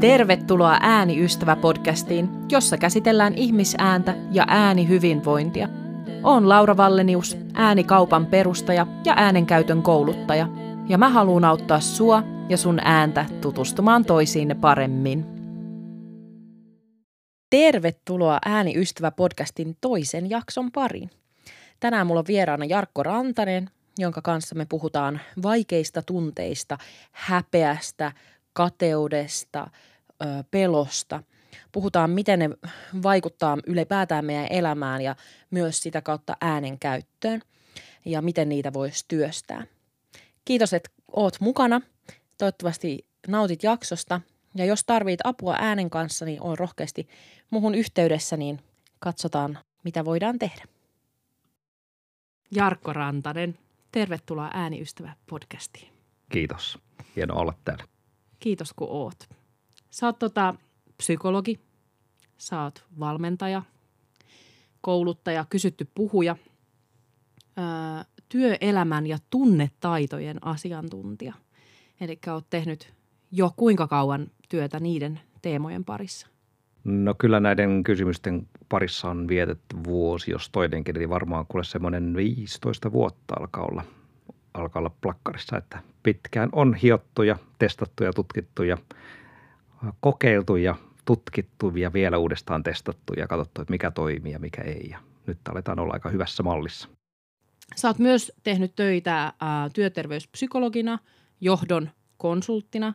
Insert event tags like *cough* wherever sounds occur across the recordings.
Tervetuloa Ääniystävä-podcastiin, jossa käsitellään ihmisääntä ja äänihyvinvointia. Olen Laura Vallenius, äänikaupan perustaja ja äänenkäytön kouluttaja, ja mä haluan auttaa sua ja sun ääntä tutustumaan toisiinne paremmin. Tervetuloa Ääniystävä-podcastin toisen jakson pariin. Tänään mulla on vieraana Jarkko Rantanen, jonka kanssa me puhutaan vaikeista tunteista, häpeästä, kateudesta, pelosta. Puhutaan, miten ne vaikuttaa ylipäätään meidän elämään ja myös sitä kautta äänen käyttöön ja miten niitä voisi työstää. Kiitos, että oot mukana. Toivottavasti nautit jaksosta ja jos tarvit apua äänen kanssa, niin on rohkeasti muhun yhteydessä, niin katsotaan, mitä voidaan tehdä. Jarkko Rantanen, tervetuloa Ääniystävä podcastiin. Kiitos. Hienoa olla täällä. Kiitos kun oot. Sä oot tota, psykologi, sä oot valmentaja, kouluttaja, kysytty puhuja, öö, työelämän ja tunnetaitojen asiantuntija. Eli oot tehnyt jo kuinka kauan työtä niiden teemojen parissa? No kyllä näiden kysymysten parissa on vietetty vuosi, jos toinenkin, eli varmaan kuule semmoinen 15 vuotta alkaa olla, alkaa olla plakkarissa, että pitkään on hiottu ja testattu ja tutkittu ja kokeiltu ja tutkittu ja vielä uudestaan testattu ja katsottu, että mikä toimii ja mikä ei. Ja nyt aletaan olla aika hyvässä mallissa. Sä oot myös tehnyt töitä ää, työterveyspsykologina, johdon konsulttina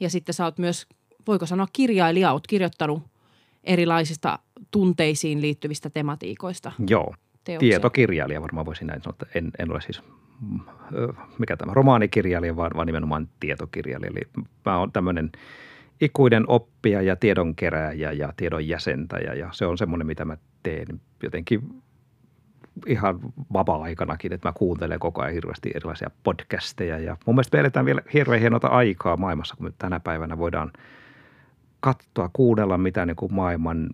ja sitten sä oot myös, voiko sanoa kirjailija, oot kirjoittanut erilaisista tunteisiin liittyvistä tematiikoista. Joo, teoksia. tietokirjailija varmaan voisin näin sanoa, en, en ole siis mikä tämä romaanikirjailija, vaan, vaan nimenomaan tietokirjailija. Eli mä oon tämmöinen ikuinen oppija ja tiedonkerääjä ja tiedon jäsentäjä ja se on semmoinen, mitä mä teen jotenkin ihan vapaa-aikanakin, että mä kuuntelen koko ajan hirveästi erilaisia podcasteja ja mun mielestä me eletään vielä hirveän hienota aikaa maailmassa, kun me tänä päivänä voidaan katsoa, kuunnella, mitä niin kuin maailman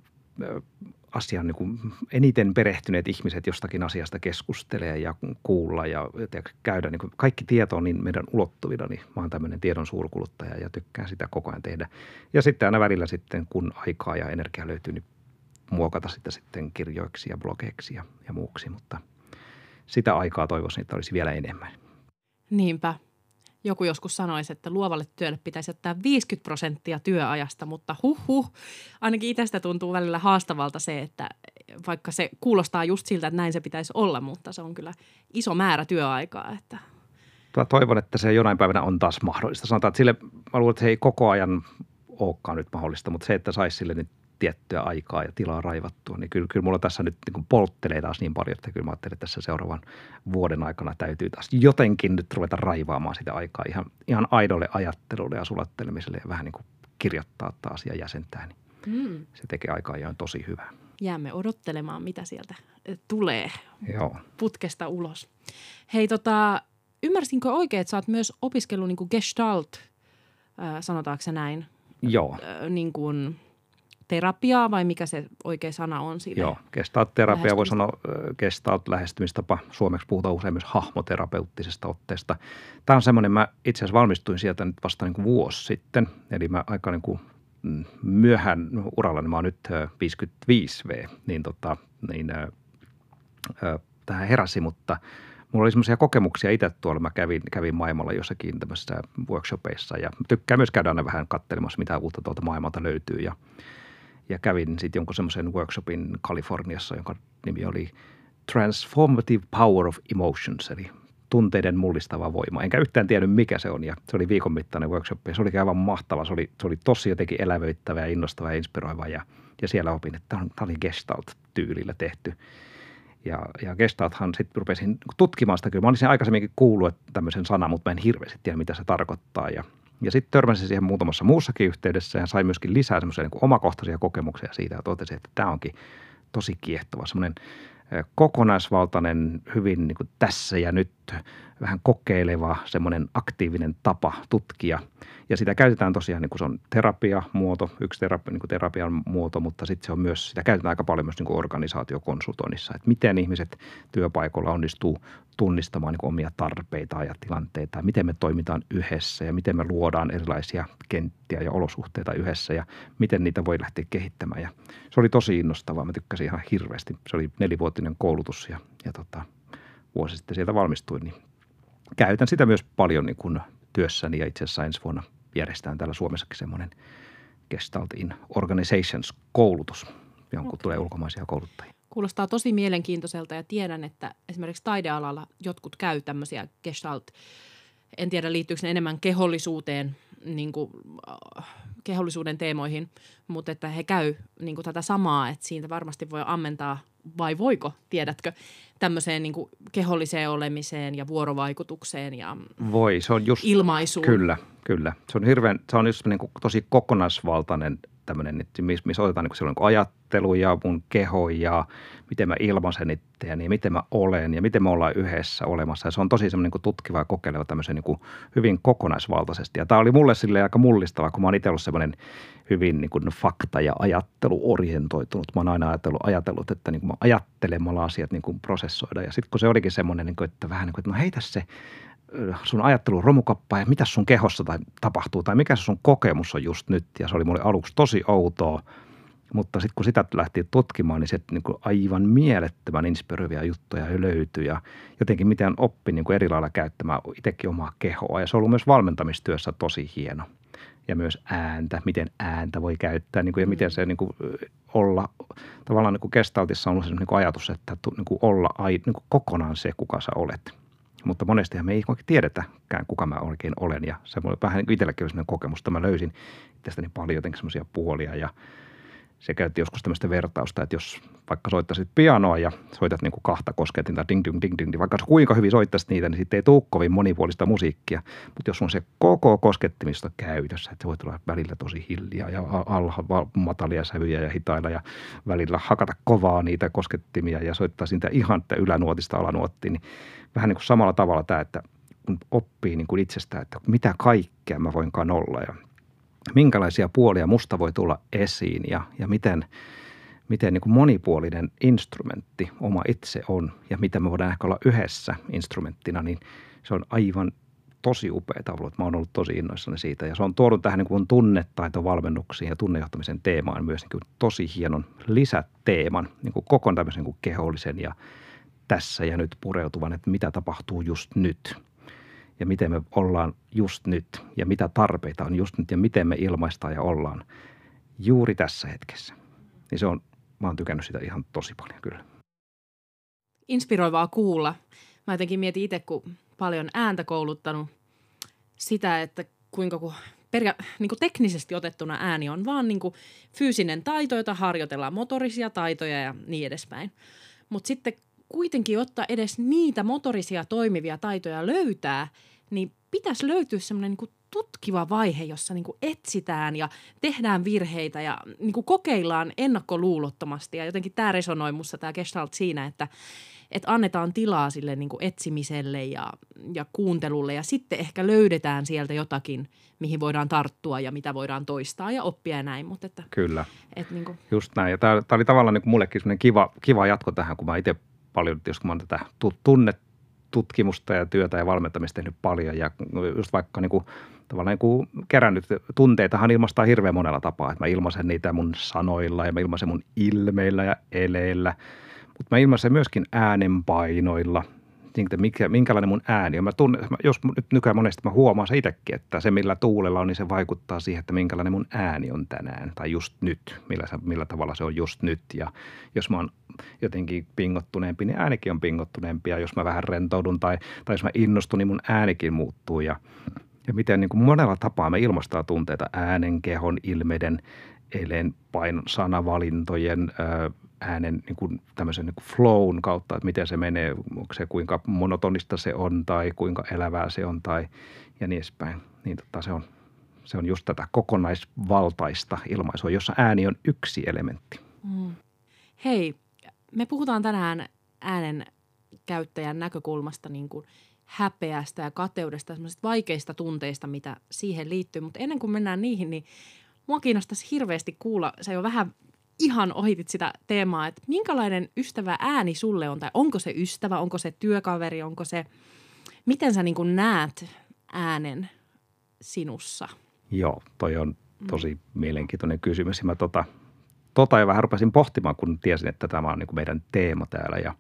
asian niin kuin eniten perehtyneet ihmiset jostakin asiasta keskustelee ja kuulla ja, käydä. Niin kuin kaikki tieto on niin meidän ulottuvilla, niin mä oon tämmöinen tiedon suurkuluttaja ja tykkään sitä koko ajan tehdä. Ja sitten aina välillä sitten, kun aikaa ja energia löytyy, niin muokata sitä sitten kirjoiksi ja blogeiksi ja, ja muuksi, mutta sitä aikaa toivoisin, että olisi vielä enemmän. Niinpä. Joku joskus sanoisi, että luovalle työlle pitäisi ottaa 50 prosenttia työajasta, mutta huh. Ainakin itsestä tuntuu välillä haastavalta se, että vaikka se kuulostaa just siltä, että näin se pitäisi olla, mutta se on kyllä iso määrä työaikaa. Että. Toivon, että se jonain päivänä on taas mahdollista. Sanotaan, että sille, mä luulen, että se ei koko ajan olekaan nyt mahdollista, mutta se, että saisi sille nyt tiettyä aikaa ja tilaa raivattua, niin kyllä, kyllä mulla tässä nyt niin polttelee taas niin paljon, että kyllä mä ajattelin, että tässä seuraavan vuoden aikana täytyy taas jotenkin nyt ruveta raivaamaan sitä aikaa ihan, ihan aidolle ajattelulle ja sulattelemiselle ja vähän niin kuin kirjoittaa taas ja jäsentää, niin mm. se tekee aikaa ihan tosi hyvää. Jäämme odottelemaan, mitä sieltä eh, tulee Joo. putkesta ulos. Hei tota, ymmärsinkö oikein, että sä oot myös opiskellut niin kuin gestalt, äh, sanotaanko se näin? Joo. Äh, niin kuin – terapiaa vai mikä se oikea sana on siinä? Joo, gestalt-terapia voi sanoa gestalt-lähestymistapa. Suomeksi puhutaan usein myös hahmoterapeuttisesta otteesta. Tämä on semmoinen, mä itse asiassa valmistuin sieltä nyt vasta niin kuin vuosi sitten. Eli mä aika niin kuin mm, myöhään uralla, niin mä oon nyt 55V, niin, tota, niin äh, tähän heräsi, mutta mulla oli semmoisia kokemuksia itse tuolla. Mä kävin, kävin maailmalla jossakin tämmöisissä workshopeissa ja tykkään myös käydä aina vähän katselemassa, mitä uutta tuolta maailmalta löytyy. Ja ja kävin sitten jonkun semmoisen workshopin Kaliforniassa, jonka nimi oli Transformative Power of Emotions, eli tunteiden mullistava voima. Enkä yhtään tiennyt, mikä se on. Ja se oli viikon mittainen workshop ja se oli aivan mahtava. Se oli, se oli tosi jotenkin elävöittävä ja innostava ja inspiroiva. Ja, ja siellä opin, että tämä oli Gestalt-tyylillä tehty. Ja, ja Gestalthan sitten rupesin tutkimaan sitä. Kyllä mä olisin aikaisemminkin kuullut tämmöisen sanan, mutta mä en hirveästi tiedä, mitä se tarkoittaa. Ja ja sitten törmäsin siihen muutamassa muussakin yhteydessä ja sain myöskin lisää semmoisia niin omakohtaisia kokemuksia siitä ja totesin, että tämä onkin tosi kiehtova, semmoinen kokonaisvaltainen, hyvin niin kuin tässä ja nyt vähän kokeileva, semmoinen aktiivinen tapa tutkia. Ja sitä käytetään tosiaan, niin kuin se on terapiamuoto, yksi terapia, niin kuin terapian muoto, mutta sitten se on myös, sitä käytetään aika paljon myös niin kuin organisaatiokonsultoinnissa, että miten ihmiset työpaikoilla onnistuu tunnistamaan niin omia tarpeita ja tilanteita, ja miten me toimitaan yhdessä ja miten me luodaan erilaisia kenttiä ja olosuhteita yhdessä ja miten niitä voi lähteä kehittämään. Ja se oli tosi innostavaa, mä tykkäsin ihan hirveästi. Se oli nelivuotinen koulutus ja, ja tota, vuosi sitten sieltä valmistuin, niin käytän sitä myös paljon niin kuin työssäni ja itse asiassa ensi vuonna järjestetään täällä Suomessakin semmoinen Gestalt in Organizations-koulutus, jonkun okay. tulee ulkomaisia kouluttajia. Kuulostaa tosi mielenkiintoiselta ja tiedän, että esimerkiksi taidealalla jotkut käy tämmöisiä Gestalt, en tiedä liittyykö ne enemmän kehollisuuteen, niin kuin, äh, kehollisuuden teemoihin, mutta että he käy niin kuin tätä samaa, että siitä varmasti voi ammentaa – vai voiko, tiedätkö, tämmöiseen niin kuin keholliseen olemiseen ja vuorovaikutukseen ja Voi, se on just, ilmaisuun. Kyllä, kyllä. Se on hirveän, se on just niin kuin tosi kokonaisvaltainen tämmöinen, missä, missä otetaan niin kuin ajattelu ja mun keho ja miten mä ilmaisen itseäni ja miten mä olen ja miten me ollaan yhdessä olemassa. Ja se on tosi semmoinen niin tutkiva ja kokeileva tämmöisen niin hyvin kokonaisvaltaisesti. Ja tämä oli mulle sille aika mullistava, kun mä oon itse ollut semmoinen hyvin niin kuin fakta- ja ajatteluorientoitunut. Mä oon aina ajatellut, ajatellut että niin kuin mä ajattelemalla asiat niin kuin prosessoida. Ja sitten kun se olikin semmoinen, niin kuin, että vähän niin kuin, että no heitä se sun ajattelu romukappaa ja mitä sun kehossa tai tapahtuu tai mikä se sun kokemus on just nyt. Ja se oli mulle aluksi tosi outoa, mutta sitten kun sitä lähti tutkimaan, niin se niin kuin aivan mielettömän inspiroivia juttuja löytyi ja jotenkin miten oppi niin kuin eri lailla käyttämään itsekin omaa kehoa. Ja se on ollut myös valmentamistyössä tosi hieno. Ja myös ääntä, miten ääntä voi käyttää niin kuin, ja miten se niin kuin, olla, tavallaan niin kuin gestaltissa on ollut se niin kuin ajatus, että niin kuin olla niin kuin kokonaan se, kuka sä olet – mutta monestihan me ei oikein tiedetäkään, kuka mä oikein olen. Ja se oli vähän niin itselläkin oli kokemus, että mä löysin itsestäni paljon jotenkin semmoisia puolia ja se käytti joskus tämmöistä vertausta, että jos vaikka soittaisit pianoa ja soitat niin kuin kahta kosketinta, ding, ding, ding, ding, niin vaikka kuinka hyvin soittaisit niitä, niin sitten ei tule kovin monipuolista musiikkia. Mutta jos on se koko koskettimista käytössä, että se voi tulla välillä tosi hiljaa ja alha, matalia sävyjä ja hitailla ja välillä hakata kovaa niitä koskettimia ja soittaa sitä ihan ylänuotista alanuottiin, niin vähän niin kuin samalla tavalla tämä, että kun oppii niin kuin itsestään, että mitä kaikkea mä voinkaan olla ja minkälaisia puolia musta voi tulla esiin ja, ja miten, miten niin kuin monipuolinen instrumentti oma itse on ja mitä me voidaan ehkä olla yhdessä instrumenttina, niin se on aivan tosi upeaa ollut. Mä oon ollut tosi innoissani siitä ja se on tuonut tähän niin kuin tunnetaitovalmennuksiin ja tunnejohtamisen teemaan myös niin kuin tosi hienon lisäteeman, niin kuin koko tämmöisen niin kuin kehollisen ja tässä ja nyt pureutuvan, että mitä tapahtuu just nyt ja miten me ollaan just nyt ja mitä tarpeita on just nyt ja miten me ilmaistaan ja ollaan juuri tässä hetkessä. Niin se on, mä oon tykännyt sitä ihan tosi paljon kyllä. Inspiroivaa kuulla. Mä jotenkin mietin itse, kun paljon ääntä kouluttanut sitä, että kuinka kun peria- niin kuin teknisesti otettuna ääni on vaan niin kuin fyysinen taito, jota harjoitellaan, motorisia taitoja ja niin edespäin. Mutta sitten kuitenkin ottaa edes niitä motorisia toimivia taitoja löytää, niin pitäisi löytyä semmoinen niin tutkiva vaihe, jossa niin kuin etsitään ja tehdään virheitä ja niin kuin kokeillaan ennakkoluulottomasti. Ja jotenkin tämä resonoi musta tämä Gestalt siinä, että, että annetaan tilaa sille niin kuin etsimiselle ja, ja kuuntelulle ja sitten ehkä löydetään sieltä jotakin, mihin voidaan tarttua ja mitä voidaan toistaa ja oppia ja näin. Mutta että, Kyllä, että niin kuin. just näin. Ja tämä, tämä oli tavallaan niin kuin mullekin kiva, kiva jatko tähän, kun mä itse paljon, jos mä oon tätä tunnetutkimusta ja työtä ja valmentamista tehnyt paljon ja just vaikka niin kuin, tavallaan niin kuin kerännyt tunteitahan ilmaistaan hirveän monella tapaa. Että mä ilmaisen niitä mun sanoilla ja mä ilmaisen mun ilmeillä ja eleillä, mutta mä ilmaisen myöskin äänenpainoilla – että mikä, minkälainen mun ääni on. Mä tunne, jos nyt nykyään monesti mä huomaan se itsekin, että se millä tuulella on, niin se vaikuttaa siihen, että minkälainen mun ääni on tänään tai just nyt, millä, millä tavalla se on just nyt. Ja jos mä oon jotenkin pingottuneempi, niin äänikin on pingottuneempi ja jos mä vähän rentoudun tai, tai jos mä innostun, niin mun äänikin muuttuu ja ja miten niin kuin monella tapaa me ilmastaa tunteita äänen, kehon, ilmeiden, eilen painon, sanavalintojen, äänen niin kuin tämmöisen niin kuin flown kautta, että miten se menee, onko se kuinka monotonista se on tai kuinka elävää se on tai ja niin edespäin. Niin tota, se, on, se on just tätä kokonaisvaltaista ilmaisua, jossa ääni on yksi elementti. Mm. Hei, me puhutaan tänään äänen käyttäjän näkökulmasta niin kuin häpeästä ja kateudesta, semmoisista vaikeista tunteista, mitä siihen liittyy. Mutta ennen kuin mennään niihin, niin mua kiinnostaisi hirveästi kuulla, sä jo vähän ihan ohitit sitä teemaa, että minkälainen ystävä ääni sulle on, tai onko se ystävä, onko se työkaveri, onko se, miten sä niin kuin näet äänen sinussa? Joo, toi on tosi mm. mielenkiintoinen kysymys. Mä tota, tota jo vähän rupesin pohtimaan, kun tiesin, että tämä on niin kuin meidän teema täällä. Ja,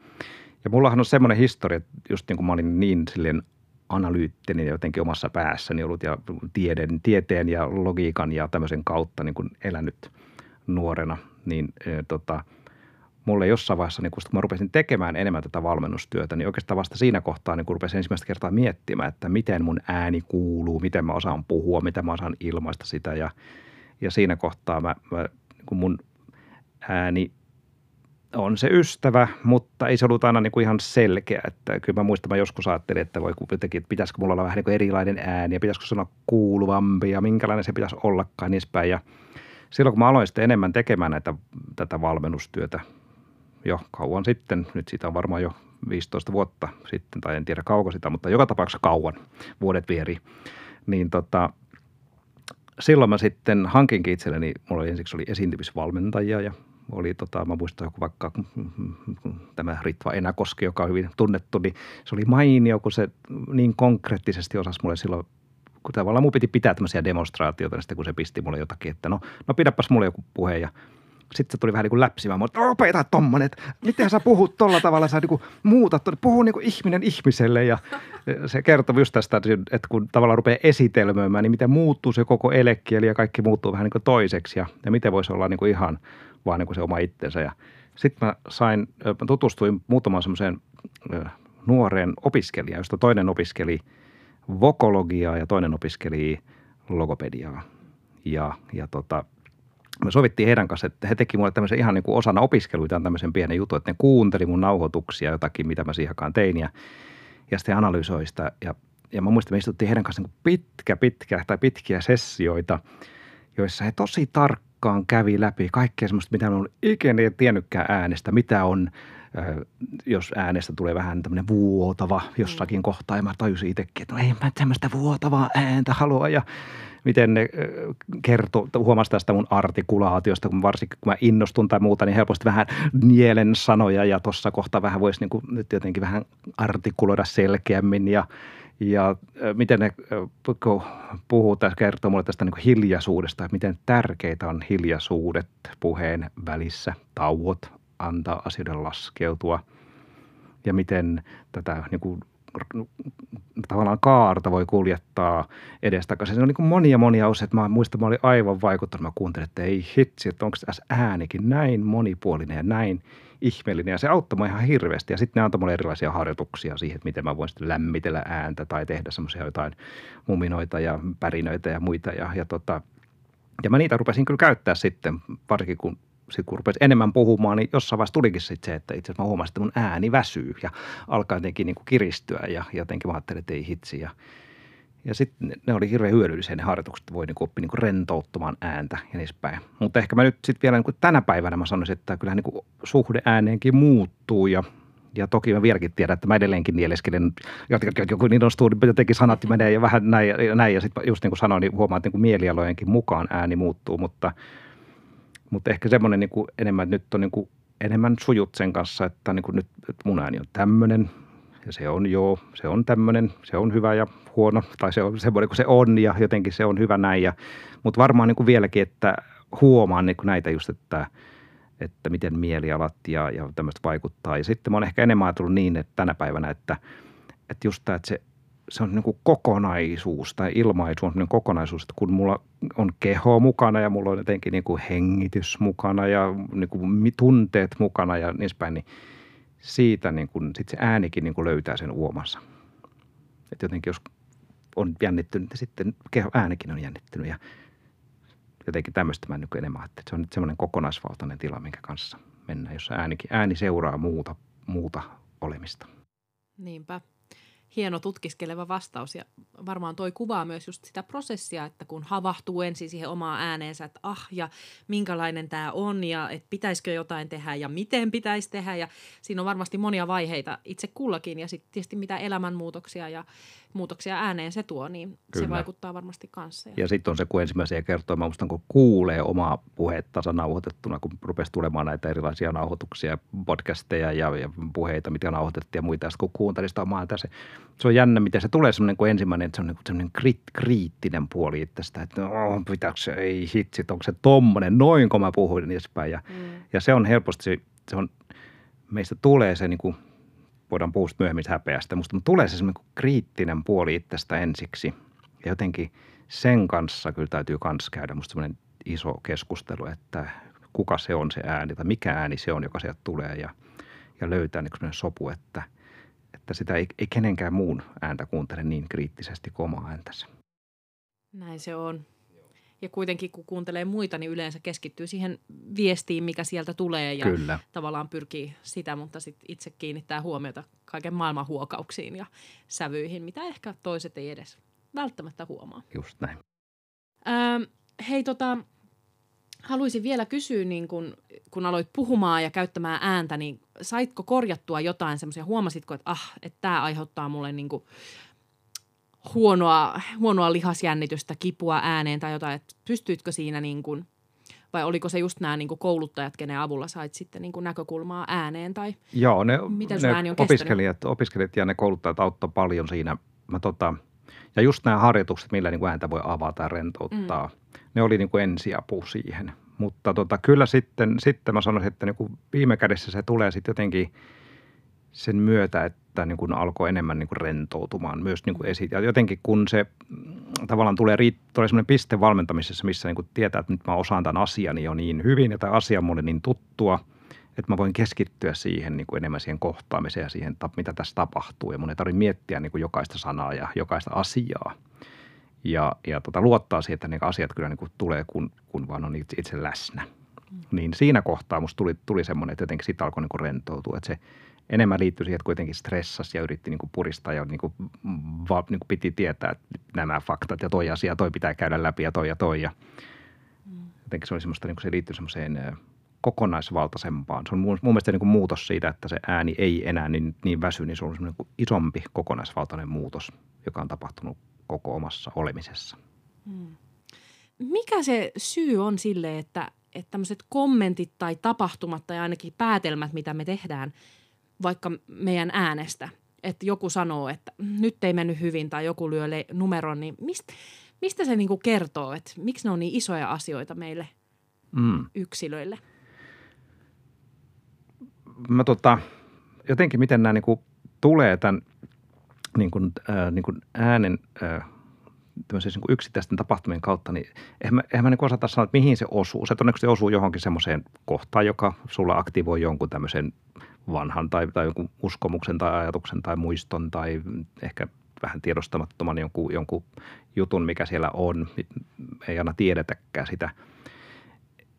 ja mullahan on semmoinen historia, että just niin kuin mä olin niin silleen analyyttinen jotenkin omassa päässäni ollut ja tieden, tieteen ja logiikan ja tämmöisen kautta niin kuin elänyt nuorena, niin e, tota, mulle jossain vaiheessa, niin kun mä rupesin tekemään enemmän tätä valmennustyötä, niin oikeastaan vasta siinä kohtaa niin kun rupesin ensimmäistä kertaa miettimään, että miten mun ääni kuuluu, miten mä osaan puhua, miten mä osaan ilmaista sitä ja, ja siinä kohtaa mä, mä niin mun ääni on se ystävä, mutta ei se ollut aina niin kuin ihan selkeä. Että kyllä mä muistan, mä joskus ajattelin, että voi jotenkin, että pitäisikö mulla olla vähän niin kuin erilainen ääni ja pitäisikö sanoa kuuluvampi ja minkälainen se pitäisi ollakaan niin päin. Ja silloin kun mä aloin sitten enemmän tekemään näitä, tätä valmennustyötä jo kauan sitten, nyt siitä on varmaan jo 15 vuotta sitten, tai en tiedä kauko sitä, mutta joka tapauksessa kauan, vuodet vieri, niin tota, silloin mä sitten hankinkin itselleni, mulla oli ensiksi oli esiintymisvalmentajia ja oli, tota, mä muistan joku vaikka tämä Ritva Enäkoski, joka on hyvin tunnettu, niin se oli mainio, kun se niin konkreettisesti osasi mulle silloin kun tavallaan mun piti pitää tämmöisiä demonstraatioita, niin sitten kun se pisti mulle jotakin, että no, no pidäpäs mulle joku puhe ja sitten se tuli vähän niin kuin läpsimään, mutta opeta tommonen, että miten sä puhut tolla tavalla, sä niin kuin muutat, puhu niin kuin ihminen ihmiselle ja se kertoo just tästä, että kun tavallaan rupeaa esitelmöimään, niin miten muuttuu se koko elekieli ja kaikki muuttuu vähän niin kuin toiseksi ja, ja miten voisi olla niin kuin ihan vaan niin kuin se oma itsensä. Ja sitten mä sain, mä tutustuin muutamaan semmoiseen nuoreen opiskelijaan, josta toinen opiskeli vokologiaa ja toinen opiskeli logopediaa. Ja, ja tota, me sovittiin heidän kanssa, että he teki mulle tämmöisen ihan niin kuin osana opiskeluitaan tämmöisen pienen jutun, että ne kuunteli mun nauhoituksia jotakin, mitä mä siihen tein ja, ja sitten analysoi sitä. Ja, ja mä muistan, me istuttiin heidän kanssa niin pitkä, pitkä tai pitkiä sessioita, joissa he tosi tarkkaan kävi läpi kaikkea semmoista, mitä mä en ikinä tiennytkään äänestä, mitä on jos äänestä tulee vähän tämmöinen vuotava jossakin mm. kohtaa. Ja mä tajusin itsekin, että no ei mä tämmöistä vuotavaa ääntä halua. Ja miten ne kertoo, huomasi tästä mun artikulaatiosta, kun varsinkin kun mä innostun tai muuta, niin helposti vähän nielen sanoja ja tuossa kohtaa vähän voisi niin kuin nyt jotenkin vähän artikuloida selkeämmin ja ja miten ne puhuu tässä, kertoo mulle tästä niin hiljaisuudesta, että miten tärkeitä on hiljaisuudet puheen välissä, tauot, antaa asioiden laskeutua ja miten tätä niin kuin, tavallaan kaarta voi kuljettaa edestakaisin. Se on niin kuin monia monia osia. Mä muistan, mä olin aivan vaikuttanut. Mä kuuntelin, että ei hitsi, että onko tässä äänikin näin monipuolinen ja näin ihmeellinen. Ja se auttoi mua ihan hirveästi. Ja sitten ne antoi mulle erilaisia harjoituksia siihen, että miten mä voin sitten lämmitellä ääntä tai tehdä semmoisia jotain muminoita ja pärinöitä ja muita. Ja, ja, tota, ja mä niitä rupesin kyllä käyttää sitten, varsinkin kun sitten kun rupesi enemmän puhumaan, niin jossain vaiheessa tulikin sitten se, että itse asiassa mä huomasin, että mun ääni väsyy ja alkaa jotenkin niin kuin kiristyä ja jotenkin mä ajattelin, että ei hitsi. Ja, ja sitten ne oli hirveän hyödyllisiä ne harjoitukset, että voi niin oppia niin rentouttamaan ääntä ja niin päin. Mutta ehkä mä nyt sitten vielä niin tänä päivänä mä sanoisin, että kyllä niin suhde ääneenkin muuttuu ja ja toki mä vieläkin tiedän, että mä edelleenkin nieleskelen, joku niin jotenkin sanat menee ja vähän näin ja, näin, ja sitten just niin kuin sanoin, niin huomaan, että niin kuin mielialojenkin mukaan ääni muuttuu, mutta – mutta ehkä semmoinen niin kuin enemmän, että nyt on niin kuin enemmän sujut sen kanssa, että, niin kuin nyt, että mun ääni on tämmöinen ja se on joo, se on tämmöinen, se on hyvä ja huono tai se on semmoinen kuin se on ja jotenkin se on hyvä näin. Ja, mutta varmaan niin kuin vieläkin, että huomaan niin kuin näitä just, että, että miten mielialat ja, ja tämmöistä vaikuttaa. Ja sitten mä oon ehkä enemmän ajatellut niin, että tänä päivänä, että, että just tämä, että se se on niin kuin kokonaisuus tai ilmaisu on kokonaisuus, että kun mulla on keho mukana ja mulla on jotenkin niin kuin hengitys mukana ja niin kuin tunteet mukana ja niin päin, niin siitä niin kuin, sit se äänikin niin kuin löytää sen uomansa. Että jotenkin jos on jännittynyt, niin sitten keho, äänikin on jännittynyt ja jotenkin tämmöistä mä niin enemmän että se on nyt semmoinen kokonaisvaltainen tila, minkä kanssa mennään, jossa äänikin, ääni seuraa muuta, muuta olemista. Niinpä. Hieno tutkiskeleva vastaus. Ja varmaan toi kuvaa myös just sitä prosessia, että kun havahtuu ensin siihen omaan ääneensä, että ah ja minkälainen tämä on ja että pitäisikö jotain tehdä ja miten pitäisi tehdä. Ja siinä on varmasti monia vaiheita itse kullakin ja sitten tietysti mitä elämänmuutoksia ja muutoksia ääneen se tuo, niin Kyllä. se vaikuttaa varmasti kanssa. Ja, sitten on se, kun ensimmäisiä kertoja, mä muistan, kun kuulee omaa puhetta nauhoitettuna, kun rupesi tulemaan näitä erilaisia nauhoituksia, podcasteja ja, ja puheita, mitä nauhoitettiin ja muita, ja kun kuuntelin sitä omaa se, se on jännä, miten se tulee semmoinen kuin ensimmäinen, että se on niin semmoinen kri, kriittinen puoli itsestä, että oh, pitääkö se, ei hitsit, onko se tommonen, noinko mä puhuin, niin edespäin. Ja, mm. ja se on helposti, se on, meistä tulee se niin kuin voidaan puhua myöhemmin häpeästä, mutta tulee se semmoinen kriittinen puoli itsestä ensiksi. Ja jotenkin sen kanssa kyllä täytyy kans käydä musta semmoinen iso keskustelu, että kuka se on se ääni tai mikä ääni se on, joka sieltä tulee ja, ja löytää niin sopu, että, että sitä ei, ei kenenkään muun ääntä kuuntele niin kriittisesti kuin omaa ääntänsä. Näin se on. Ja kuitenkin kun kuuntelee muita, niin yleensä keskittyy siihen viestiin, mikä sieltä tulee ja Kyllä. tavallaan pyrkii sitä, mutta sitten itse kiinnittää huomiota kaiken maailman huokauksiin ja sävyihin, mitä ehkä toiset ei edes välttämättä huomaa. Just näin. Öö, hei tota, haluaisin vielä kysyä, niin kun, kun aloit puhumaan ja käyttämään ääntä, niin saitko korjattua jotain semmoisia, huomasitko, että ah, että tämä aiheuttaa mulle niin kuin huonoa, huonoa lihasjännitystä, kipua ääneen tai jotain, että pystyitkö siinä niin kuin, vai oliko se just nämä niin kuin kouluttajat, kenen avulla sait sitten niin kuin näkökulmaa ääneen tai Joo, ne, miten ne ääni on opiskelijat, opiskelijat ja ne kouluttajat auttoi paljon siinä. Mä tota, ja just nämä harjoitukset, millä niin kuin ääntä voi avata ja rentouttaa, mm. ne oli niin kuin ensiapu siihen. Mutta tota, kyllä sitten, sitten mä sanoisin, että niin kuin viime kädessä se tulee sitten jotenkin sen myötä, että niin kuin alkoi enemmän niin kuin rentoutumaan myös niin kuin esi- Ja jotenkin kun se mm, tavallaan tulee, tulee sellainen piste valmentamisessa, missä niin kuin tietää, että nyt mä osaan tämän asian jo niin hyvin ja tämä asia on mulle niin tuttua, että mä voin keskittyä siihen niin kuin enemmän siihen kohtaamiseen ja siihen, mitä tässä tapahtuu. Ja mun ei tarvitse miettiä niin kuin jokaista sanaa ja jokaista asiaa. Ja, ja tota, luottaa siihen, että ne asiat kyllä niin kuin tulee, kun, kun vaan on itse läsnä. Niin siinä kohtaa musta tuli, tuli semmoinen, että jotenkin siitä alkoi niin rentoutua. Että se enemmän liittyi siihen, että kuitenkin stressasi ja yritti niin kuin puristaa ja niin kuin, va, niin kuin piti tietää että nämä faktat ja toi asia, toi pitää käydä läpi ja toi ja toi. Ja mm. jotenkin se oli semmoista, niin kuin se liittyi semmoiseen kokonaisvaltaisempaan. Se on mun, mun mielestä niin kuin muutos siitä, että se ääni ei enää niin, niin väsy, niin se on semmoinen isompi kokonaisvaltainen muutos, joka on tapahtunut koko omassa olemisessa. Mm. Mikä se syy on sille, että, että tämmöiset kommentit tai tapahtumat tai ainakin päätelmät, mitä me tehdään – vaikka meidän äänestä, että joku sanoo, että nyt ei mennyt hyvin tai joku lyö le- numeron, niin mistä, mistä se niinku kertoo, että miksi ne on niin isoja asioita meille mm. yksilöille? Mä tota, jotenkin miten nämä niinku tulee tämän niinku, äh, niinku äänen äh, tämmöisen niin yksittäisten tapahtumien kautta, niin eihän mä, eihän mä niin osata sanoa, että mihin se osuu. Se todennäköisesti osuu johonkin semmoiseen kohtaan, joka sulla aktivoi jonkun tämmöisen vanhan tai, tai jonkun uskomuksen tai ajatuksen tai muiston tai ehkä vähän tiedostamattoman jonkun, jonkun jutun, mikä siellä on. Ei aina tiedetäkään sitä.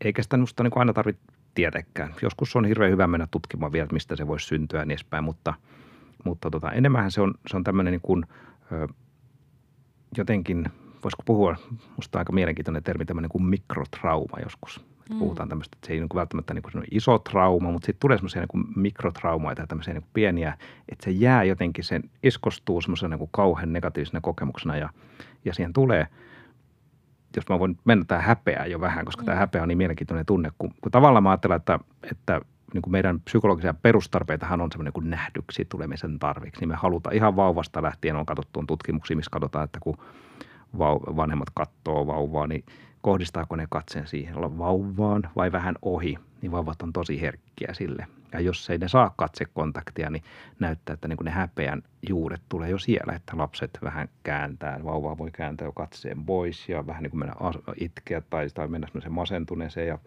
Eikä sitä minusta niin aina tarvitse tietäkään. Joskus on hirveän hyvä mennä tutkimaan vielä, mistä se voisi syntyä ja niin edespäin, mutta, mutta tota, enemmän se on, se on tämmöinen niin kuin, jotenkin, voisiko puhua, musta aika mielenkiintoinen termi, tämmöinen kuin mikrotrauma joskus. Mm. Puhutaan tämmöistä, että se ei niin kuin välttämättä niin kuin iso trauma, mutta sitten tulee semmoisia niin mikrotraumaita ja tämmöisiä niin pieniä, että se jää jotenkin, sen iskostuu semmoisena niin kauhean negatiivisena kokemuksena ja, ja siihen tulee, jos mä voin mennä tähän häpeään jo vähän, koska mm. tämä häpeä on niin mielenkiintoinen tunne, kun, kun tavallaan mä ajattelen, että, että niin kuin meidän psykologisia perustarpeitahan on semmoinen kuin nähdyksi tulemisen tarviksi. Niin me halutaan ihan vauvasta lähtien on katsottu tutkimuksia, missä katsotaan, että kun vanhemmat katsoo vauvaa, niin kohdistaako ne katseen siihen vauvaan vai vähän ohi, niin vauvat on tosi herkkiä sille. Ja jos ei ne saa katsekontaktia, niin näyttää, että niin kuin ne häpeän juuret tulee jo siellä, että lapset vähän kääntää, vauvaa voi kääntää jo katseen pois ja vähän niin kuin mennä itkeä tai, tai mennä semmoiseen masentuneeseen ja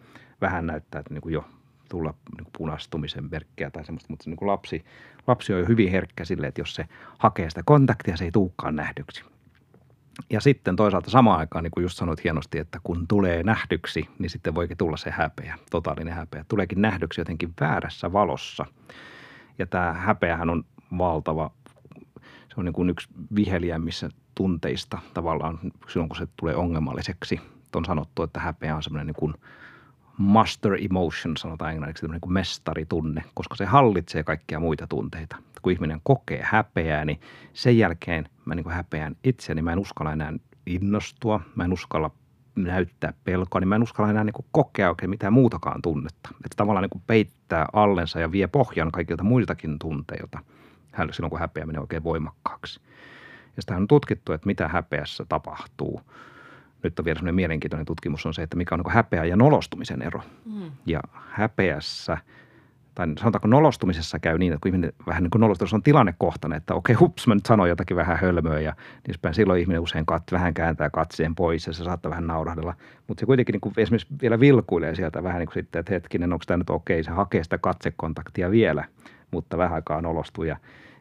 vähän näyttää, että niin kuin jo tulla niin punastumisen merkkejä tai semmoista, mutta se niin lapsi, lapsi on jo hyvin herkkä sille, että jos se hakee sitä kontaktia, se ei tulekaan nähdyksi. Ja sitten toisaalta samaan aikaan, niin kuin just sanoit hienosti, että kun tulee nähdyksi, niin sitten voikin tulla se häpeä, totaalinen häpeä. Tuleekin nähdyksi jotenkin väärässä valossa. Ja tämä häpeähän on valtava, Se on niin kuin yksi viheliämmissä tunteista tavallaan silloin, kun se tulee ongelmalliseksi. On sanottu, että häpeä on semmoinen niin kuin master emotion, sanotaan englanniksi, tämmöinen kuin mestaritunne, koska se hallitsee kaikkia muita tunteita. Kun ihminen kokee häpeää, niin sen jälkeen mä niin kuin häpeän itseäni, mä en uskalla enää innostua, mä en uskalla näyttää pelkoa, niin mä en uskalla enää niin kuin kokea oikein mitään muutakaan tunnetta. Että tavallaan niin kuin peittää allensa ja vie pohjan kaikilta muiltakin tunteilta silloin, kun häpeä menee oikein voimakkaaksi. Ja sitä on tutkittu, että mitä häpeässä tapahtuu. Nyt on vielä sellainen mielenkiintoinen tutkimus on se, että mikä on niin häpeä ja nolostumisen ero. Mm. Ja häpeässä – tai sanotaanko nolostumisessa käy niin, että kun ihminen vähän niin kuin nolostuu, on tilannekohtainen, että okei, hups, mä nyt sanoin jotakin vähän hölmöä ja niin silloin ihminen usein kat, vähän kääntää katseen pois ja se saattaa vähän naurahdella. Mutta se kuitenkin niin kuin esimerkiksi vielä vilkuilee sieltä vähän niin kuin sitten, että hetkinen, onko tämä nyt okei, se hakee sitä katsekontaktia vielä, mutta vähän aikaa nolostuu ja,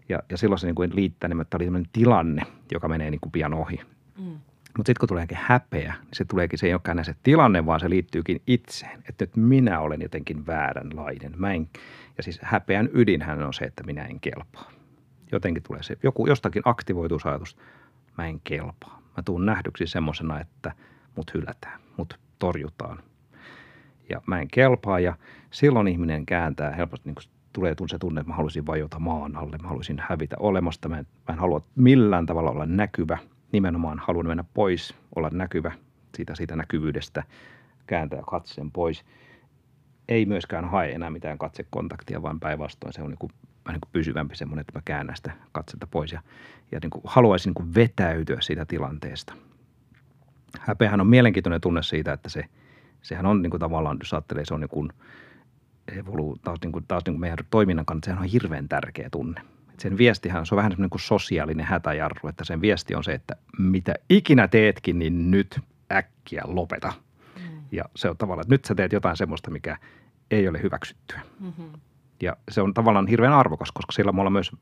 ja, ja silloin se niin kuin liittää, niin että oli tilanne, joka menee niin kuin pian ohi. Mm. Mutta sitten kun tuleekin häpeä, niin se tuleekin, se ei olekaan se tilanne, vaan se liittyykin itseen. Että nyt minä olen jotenkin vääränlainen. Mä en, ja siis häpeän ydinhän on se, että minä en kelpaa. Jotenkin tulee se, joku jostakin aktivoituusajatus, mä en kelpaa. Mä tuun nähdyksi semmoisena, että mut hylätään, mut torjutaan. Ja mä en kelpaa ja silloin ihminen kääntää helposti, niin kuin tulee se tunne, että mä haluaisin vajota maan alle, mä haluaisin hävitä olemasta. Mä en, mä en halua millään tavalla olla näkyvä – nimenomaan haluan mennä pois, olla näkyvä siitä, siitä näkyvyydestä, kääntää katseen pois. Ei myöskään hae enää mitään katsekontaktia, vaan päinvastoin se on niin kuin, niin kuin pysyvämpi semmoinen, että mä käännän sitä katsetta pois ja, ja niin kuin haluaisin niin kuin vetäytyä siitä tilanteesta. Häpeähän on mielenkiintoinen tunne siitä, että se, sehän on niin kuin tavallaan, jos ajattelee, se on niin kuin, evolu, taas, niin kuin, taas niin kuin meidän toiminnan kannalta, sehän on hirveän tärkeä tunne – sen viestihän se on vähän semmoinen kuin sosiaalinen hätäjarru, että sen viesti on se, että mitä ikinä teetkin, niin nyt äkkiä lopeta. Mm. Ja se on tavallaan, että nyt sä teet jotain semmoista, mikä ei ole hyväksyttyä. Mm-hmm. Ja se on tavallaan hirveän arvokas, koska sillä me ollaan myös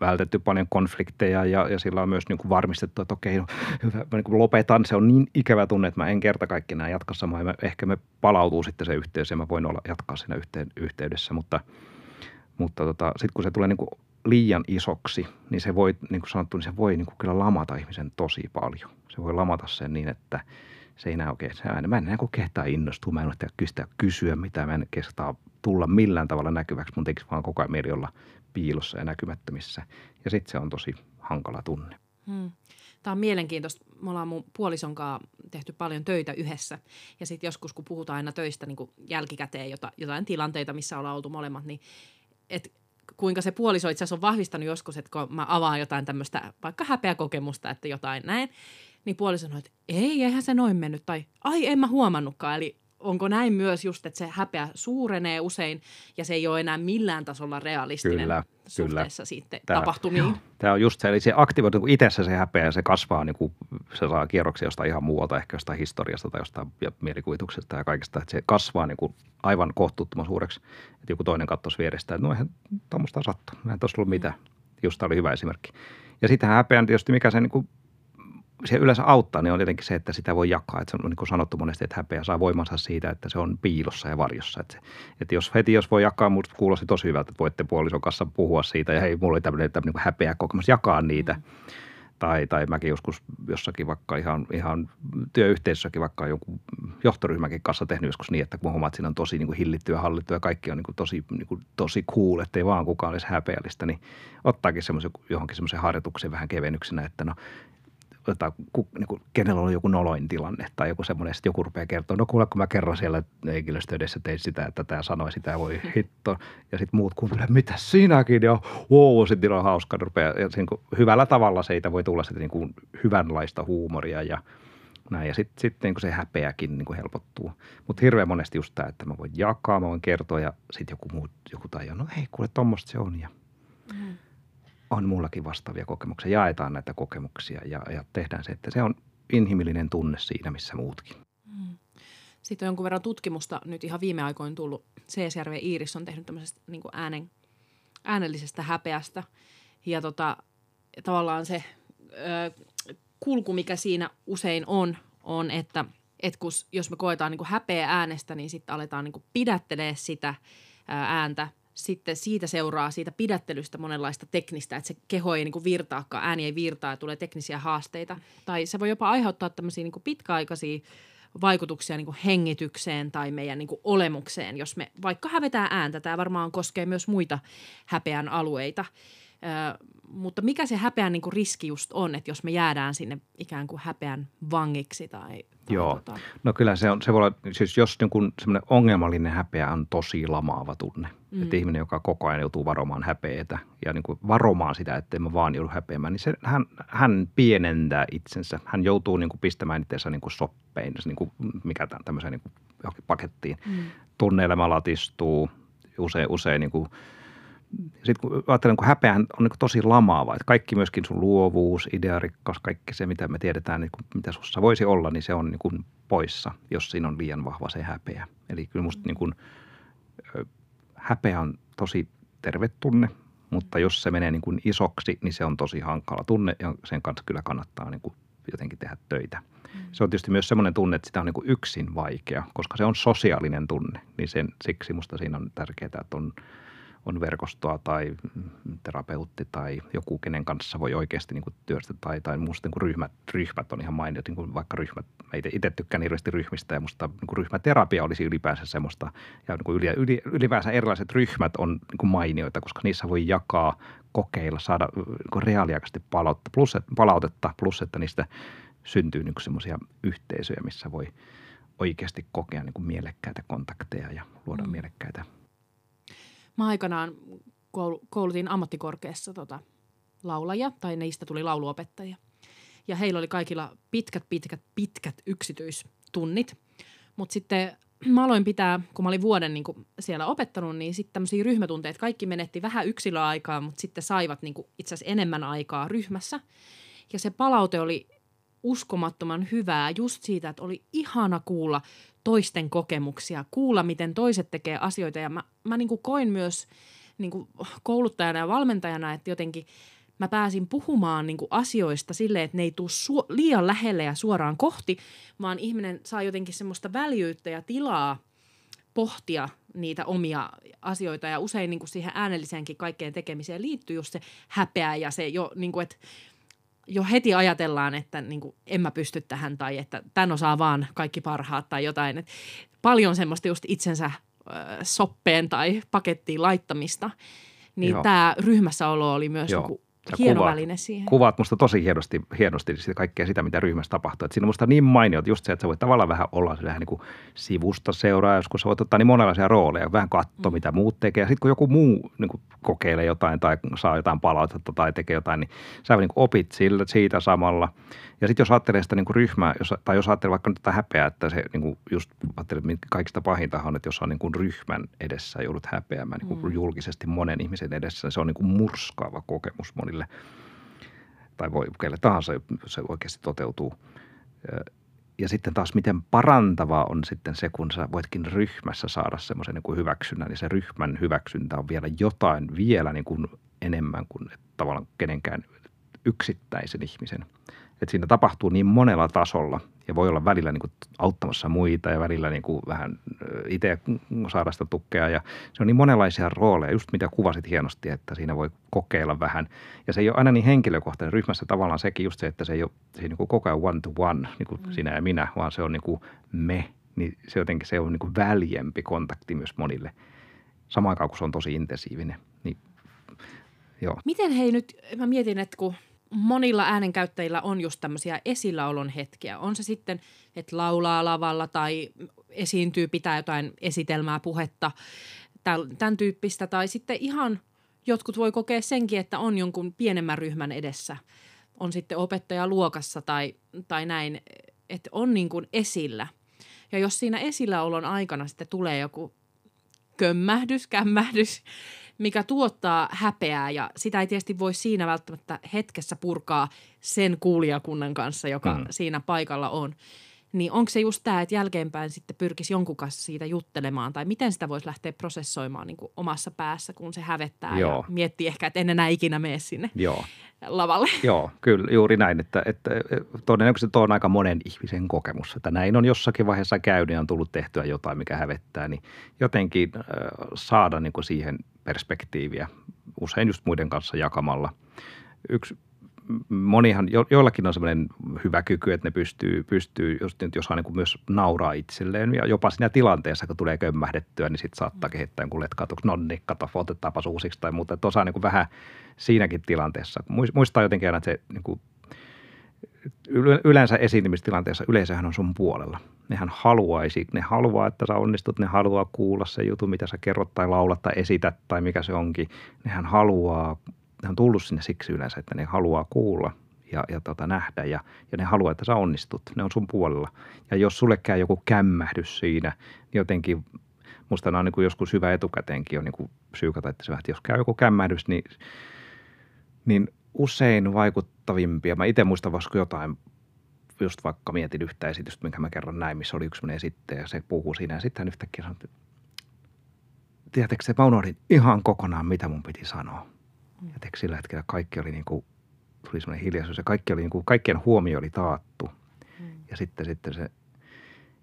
vältetty paljon konflikteja ja, ja sillä on myös niin kuin varmistettu, että okei, no, hyvä, mä niin kuin lopetan. Se on niin ikävä tunne, että mä en kerta kaikki enää jatka samaa. Ja ehkä me palautuu sitten se yhteys ja mä voin olla, jatkaa siinä yhteydessä, mutta – mutta tota, sitten kun se tulee niin kuin liian isoksi, niin se voi, niin kuin sanottu, niin se voi niin kuin kyllä lamata ihmisen tosi paljon. Se voi lamata sen niin, että se ei enää oikein, se, mä en enää kehtaa innostua, mä en ole kysyä, kysyä mitä, mä en kehtaa tulla millään tavalla näkyväksi, mun tekisi vaan koko ajan mieli olla piilossa ja näkymättömissä. Ja sitten se on tosi hankala tunne. Hmm. Tämä on mielenkiintoista. Me ollaan mun puolison kanssa tehty paljon töitä yhdessä. Ja sitten joskus, kun puhutaan aina töistä niin jälkikäteen jota, jotain tilanteita, missä ollaan oltu molemmat, niin että kuinka se puoliso itse asiassa on vahvistanut joskus, että kun mä avaan jotain tämmöistä vaikka häpeäkokemusta, että jotain näin, niin puoliso sanoo, että ei, eihän se noin mennyt, tai ai en mä huomannutkaan. Eli onko näin myös just, että se häpeä suurenee usein ja se ei ole enää millään tasolla realistinen kyllä, suhteessa kyllä. sitten tämä, tapahtumiin? Tämä on just se, eli se aktivoituu niin itsessä se häpeä ja se kasvaa, niin kuin, se saa kierroksia jostain ihan muualta, ehkä jostain historiasta tai jostain mielikuvituksesta ja kaikesta, että se kasvaa niin kuin aivan kohtuuttoman suureksi, että joku toinen katsoisi vierestä, että no eihän tuommoista sattu, eihän tuossa ollut mitään. Just tämä oli hyvä esimerkki. Ja sitten häpeän tietysti, mikä se niin kuin se yleensä auttaa, niin on tietenkin se, että sitä voi jakaa. Että se on niin kuin sanottu monesti, että häpeä saa voimansa siitä, että se on piilossa ja varjossa. Että, se, että jos heti jos voi jakaa, minusta kuulosti tosi hyvältä, että voitte puolison kanssa puhua siitä ja hei, mulla oli tämmöinen, tämmöinen niin häpeä kokemus, jakaa niitä. Mm. Tai, tai mäkin joskus jossakin vaikka ihan, ihan työyhteisössäkin vaikka joku johtoryhmäkin kanssa tehnyt joskus niin, että kun huomaat, että siinä on tosi niin kuin hillittyä ja hallittu ja kaikki on niin kuin tosi, niin kuin, tosi cool, ettei vaan kukaan olisi häpeällistä, niin ottaakin semmoisen johonkin semmoisen harjoituksen vähän kevennyksenä, että no tota, ku, niin kuin, kenellä on joku noloin tilanne tai joku semmoinen, että joku rupeaa kertoa, no kuule, kun mä kerron siellä henkilöstö edessä tein sitä, että tämä sanoi sitä, voi hitto. Ja sitten muut kuuntelee, mitä sinäkin, ja wow, sitten on hauska, rupeaa, ja niin kuin, hyvällä tavalla siitä voi tulla sitten niin kuin, hyvänlaista huumoria ja näin. Ja sitten sit, niin se häpeäkin niin kuin helpottuu. Mutta hirveän monesti just tämä, että mä voin jakaa, mä voin kertoa ja sitten joku muu, joku tajua, no hei kuule, tuommoista se on. Ja mm on mullakin vastaavia kokemuksia. Jaetaan näitä kokemuksia ja, ja tehdään se, että se on inhimillinen tunne siinä, missä muutkin. Mm. Sitten on jonkun verran tutkimusta nyt ihan viime aikoina tullut. CSRV Iiris on tehnyt tämmöisestä niin kuin äänen, äänellisestä häpeästä. Ja tota, tavallaan se ö, kulku, mikä siinä usein on, on, että et kun, jos me koetaan niin kuin häpeä äänestä, niin sitten aletaan niin kuin pidättelee sitä ääntä – sitten siitä seuraa siitä pidättelystä monenlaista teknistä, että se keho ei niin kuin virtaakaan, ääni ei virtaa ja tulee teknisiä haasteita. Tai se voi jopa aiheuttaa tämmöisiä niin kuin pitkäaikaisia vaikutuksia niin kuin hengitykseen tai meidän niin kuin olemukseen, jos me vaikka hävetään ääntä. Tämä varmaan koskee myös muita häpeän alueita. Ö, mutta mikä se häpeän niin kuin riski just on, että jos me jäädään sinne ikään kuin häpeän vangiksi tai, tai Joo, tota... no kyllä se on, se voi olla, siis jos niin semmoinen ongelmallinen häpeä on tosi lamaava tunne, mm. että ihminen, joka koko ajan joutuu varomaan häpeetä ja niin kuin varomaan sitä, että mä vaan joudu häpeämään, niin se, hän, hän pienentää itsensä. Hän joutuu niin kuin pistämään itsensä niin kuin soppein, niin kuin mikä tämän tämmöiseen niin kuin pakettiin. Mm. Tunneelämä latistuu, usein, usein niin kuin – sitten kun ajattelen, kun häpeä on niin tosi lamaava, että kaikki myöskin sun luovuus, idearikkaus, kaikki se, mitä me tiedetään, niin kuin, mitä sussa voisi olla, niin se on niin kuin poissa, jos siinä on liian vahva se häpeä. Eli kyllä musta niin kuin, häpeä on tosi terve tunne, mutta jos se menee niin kuin isoksi, niin se on tosi hankala tunne ja sen kanssa kyllä kannattaa niin kuin jotenkin tehdä töitä. Mm. Se on tietysti myös semmoinen tunne, että sitä on niin kuin yksin vaikea, koska se on sosiaalinen tunne, niin sen, siksi musta siinä on tärkeää, että on – on verkostoa tai terapeutti tai joku, kenen kanssa voi oikeasti niin työstä tai, tai musta niin ryhmät, ryhmät on ihan mainio, niin kuin vaikka ryhmät, mä itse, itse tykkään hirveästi ryhmistä ja musta niin kuin ryhmäterapia olisi ylipäänsä semmoista ja niin kuin yli, yli, ylipäänsä erilaiset ryhmät on niin kuin mainioita, koska niissä voi jakaa, kokeilla, saada niin reaaliaikaisesti palautetta plus, palautetta, plus että niistä syntyy niin semmoisia yhteisöjä, missä voi oikeasti kokea niin kuin mielekkäitä kontakteja ja luoda mm. mielekkäitä Mä aikanaan koulutin ammattikorkeassa tota, laulaja, tai niistä tuli lauluopettajia. Ja heillä oli kaikilla pitkät, pitkät, pitkät yksityistunnit. Mutta sitten mä aloin pitää, kun mä olin vuoden niin siellä opettanut, niin sitten tämmöisiä ryhmätunteja, kaikki menetti vähän yksilöaikaa, mutta sitten saivat niin itse asiassa enemmän aikaa ryhmässä. Ja se palaute oli uskomattoman hyvää just siitä, että oli ihana kuulla toisten kokemuksia, kuulla, miten toiset tekee asioita. Ja mä, mä niin kuin koin myös niin kuin kouluttajana ja valmentajana, että jotenkin mä pääsin puhumaan niin kuin asioista silleen, että ne ei tule su- liian lähelle ja suoraan kohti, vaan ihminen saa jotenkin semmoista väljyyttä ja tilaa pohtia niitä omia asioita. Ja usein niin kuin siihen äänelliseenkin kaikkeen tekemiseen liittyy just se häpeä ja se jo, niin kuin, että jo heti ajatellaan, että niin kuin, en mä pysty tähän tai että tämän osaa vaan kaikki parhaat tai jotain. Et paljon semmoista just itsensä äh, soppeen tai pakettiin laittamista. Niin tämä ryhmässäolo oli myös Joo. Joku hieno kuvaat, väline siihen. Kuvaat musta tosi hienosti, hienosti sitä kaikkea sitä, mitä ryhmässä tapahtuu. Et siinä on musta niin mainio, just se, että sä voit tavallaan vähän olla vähän niin kuin sivusta seuraa, joskus sä voit ottaa niin monenlaisia rooleja, vähän katsoa, mm. mitä muut tekee. Sitten kun joku muu niin kuin kokeilee jotain tai saa jotain palautetta tai tekee jotain, niin sä niin kuin opit sillä, siitä samalla – ja sitten jos ajattelee sitä niin kuin ryhmää, jos, tai jos ajattelee vaikka nyt tätä häpeää, että se niin kuin just ajattelee, että kaikista pahinta on, että jos on niin kuin ryhmän edessä joudut häpeämään niin kuin mm. julkisesti monen ihmisen edessä, niin se on niin kuin murskaava kokemus monille. Tai voi kelle tahansa, se oikeasti toteutuu. Ja sitten taas miten parantavaa on sitten se, kun sä voitkin ryhmässä saada semmoisen niin kuin hyväksynnän, niin se ryhmän hyväksyntä on vielä jotain vielä niin kuin enemmän kuin tavallaan kenenkään yksittäisen ihmisen – että siinä tapahtuu niin monella tasolla ja voi olla välillä niin kuin auttamassa muita ja välillä niin kuin vähän itse saada sitä tukea. Ja se on niin monenlaisia rooleja, just mitä kuvasit hienosti, että siinä voi kokeilla vähän. Ja se ei ole aina niin henkilökohtainen. Ryhmässä tavallaan sekin just se, että se ei ole, se ei niin kuin koko ajan one to one, niin kuin mm. sinä ja minä, vaan se on niin kuin me. Niin se jotenkin se on niin kuin väljempi kontakti myös monille. Samaan aikaan, kun se on tosi intensiivinen. Niin, joo. Miten hei nyt, mä mietin, että kun – monilla äänenkäyttäjillä on just tämmöisiä esilläolon hetkiä. On se sitten, että laulaa lavalla tai esiintyy, pitää jotain esitelmää, puhetta, tämän tyyppistä. Tai sitten ihan jotkut voi kokea senkin, että on jonkun pienemmän ryhmän edessä. On sitten opettaja luokassa tai, tai näin, että on niin kuin esillä. Ja jos siinä esilläolon aikana sitten tulee joku kömmähdys, kämmähdys, mikä tuottaa häpeää ja sitä ei tietysti voi siinä välttämättä hetkessä purkaa sen kuulijakunnan kanssa, joka mm. siinä paikalla on. Niin onko se just tämä, että jälkeenpäin sitten pyrkisi jonkun kanssa siitä juttelemaan tai miten sitä voisi lähteä prosessoimaan niin kuin omassa päässä, kun se hävettää Joo. ja miettii ehkä, että en enää ikinä mene sinne Joo. lavalle. *laughs* Joo, kyllä juuri näin, että, että todennäköisesti tuo on aika monen ihmisen kokemus, että näin on jossakin vaiheessa käynyt ja on tullut tehtyä jotain, mikä hävettää, niin jotenkin äh, saada niin kuin siihen perspektiiviä, usein just muiden kanssa jakamalla. Yksi monihan, jo, joillakin on semmoinen hyvä kyky, että ne pystyy, pystyy jos, jos saa niin myös nauraa itselleen. Ja jopa siinä tilanteessa, kun tulee kömmähdettyä, niin sitten saattaa kehittää jonkun letkautuksi, nonni, kato, otetaanpa uusiksi tai muuta. Että osaa niin kuin vähän siinäkin tilanteessa. Muistaa jotenkin aina, että se niin kuin, yleensä esiintymistilanteessa yleisöhän on sun puolella. Nehän haluaisi, ne haluaa, että sä onnistut, ne haluaa kuulla se jutu, mitä sä kerrot tai laulat tai esität tai mikä se onkin. Nehän haluaa ne on tullut sinne siksi yleensä, että ne haluaa kuulla ja, ja tota, nähdä ja, ja ne haluaa, että sä onnistut. Ne on sun puolella. Ja jos sulle käy joku kämmähdys siinä, niin jotenkin musta on niin kuin joskus hyvä etukäteenkin on niin psyykata, että, se, että jos käy joku kämmähdys, niin, niin usein vaikuttavimpia. Mä itse muistan vasta jotain, just vaikka mietin yhtä esitystä, minkä mä kerron näin, missä oli yksi esittäjä ja se puhuu siinä. Ja sitten hän yhtäkkiä sanoi, että se, mä unohdin ihan kokonaan, mitä mun piti sanoa. Ja sillä hetkellä kaikki oli niin kuin, tuli semmoinen hiljaisuus ja kaikki oli niin kuin, kaikkien huomio oli taattu. Mm. Ja sitten, sitten se,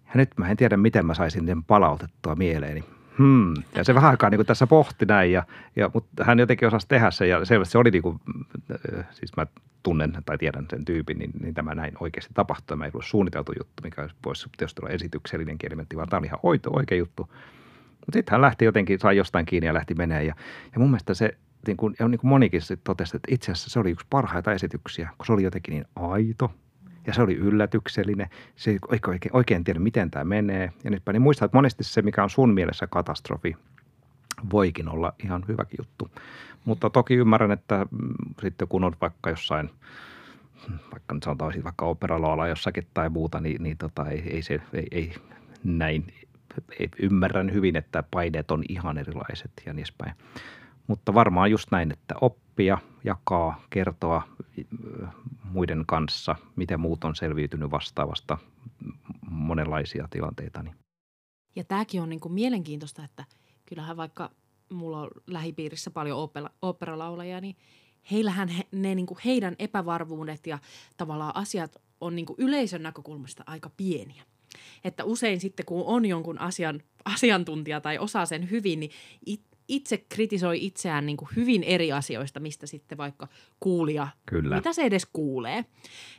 ja nyt mä en tiedä, miten mä saisin sen palautettua mieleeni. Hmm. Ja se vähän aikaa niin kuin tässä pohti näin, ja, ja, mutta hän jotenkin osasi tehdä sen ja selvästi se oli niin kuin, siis mä tunnen tai tiedän sen tyypin, niin, niin tämä näin oikeasti tapahtui. Mä ei ollut suunniteltu juttu, mikä voisi tietysti olla esityksellinen elementti, vaan tämä oli ihan oikea juttu. Mutta sitten hän lähti jotenkin, sai jostain kiinni ja lähti menee. Ja, ja mun mielestä se niin kuin, ja niin kuin monikin sitten totesi, että itse asiassa se oli yksi parhaita esityksiä, kun se oli jotenkin niin aito ja se oli yllätyksellinen. Se ei oikein, oikein tiedä, miten tämä menee. Ja nytpä niin muistaa, että monesti se, mikä on sun mielessä katastrofi, voikin olla ihan hyväkin juttu. Mutta toki ymmärrän, että mm, sitten kun on vaikka jossain, vaikka nyt sanotaan vaikka operaloalla jossakin tai muuta, niin, niin tota, ei, ei, se, ei, ei näin, ei, ymmärrän hyvin, että paineet on ihan erilaiset ja niin edespäin. Mutta varmaan just näin, että oppia, jakaa, kertoa muiden kanssa, miten muut on selviytynyt vastaavasta monenlaisia tilanteita. Ja tämäkin on niin kuin mielenkiintoista, että kyllähän vaikka mulla on lähipiirissä paljon opera, operalaulajia, niin heillähän he, ne niin kuin heidän epävarmuudet ja tavallaan asiat on niin kuin yleisön näkökulmasta aika pieniä. Että usein sitten, kun on jonkun asian asiantuntija tai osaa sen hyvin, niin it, itse kritisoi itseään niin kuin hyvin eri asioista, mistä sitten vaikka kuulija, Kyllä. mitä se edes kuulee.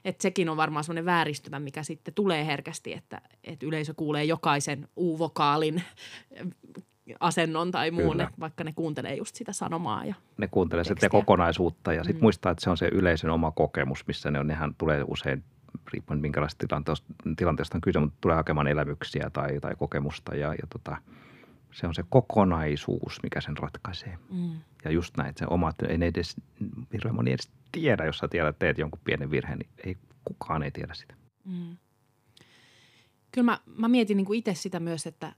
Että sekin on varmaan semmoinen vääristymä, mikä sitten tulee herkästi, että, että yleisö kuulee jokaisen U-vokaalin asennon tai muun, että vaikka ne kuuntelee just sitä sanomaa. Ja ne kuuntelee sitä kokonaisuutta ja sitten mm. muistaa, että se on se yleisön oma kokemus, missä ne on, nehän tulee usein riippuen minkälaista tilanteesta, tilanteesta on kyse, mutta tulee hakemaan elämyksiä tai, tai kokemusta ja, ja tota, se on se kokonaisuus, mikä sen ratkaisee. Mm. Ja just näin, että se oma, ei edes, hirveän moni edes tiedä, jos sä tiedät, teet jonkun pienen virheen, niin ei, kukaan ei tiedä sitä. Mm. Kyllä mä, mä mietin niin kuin itse sitä myös, että,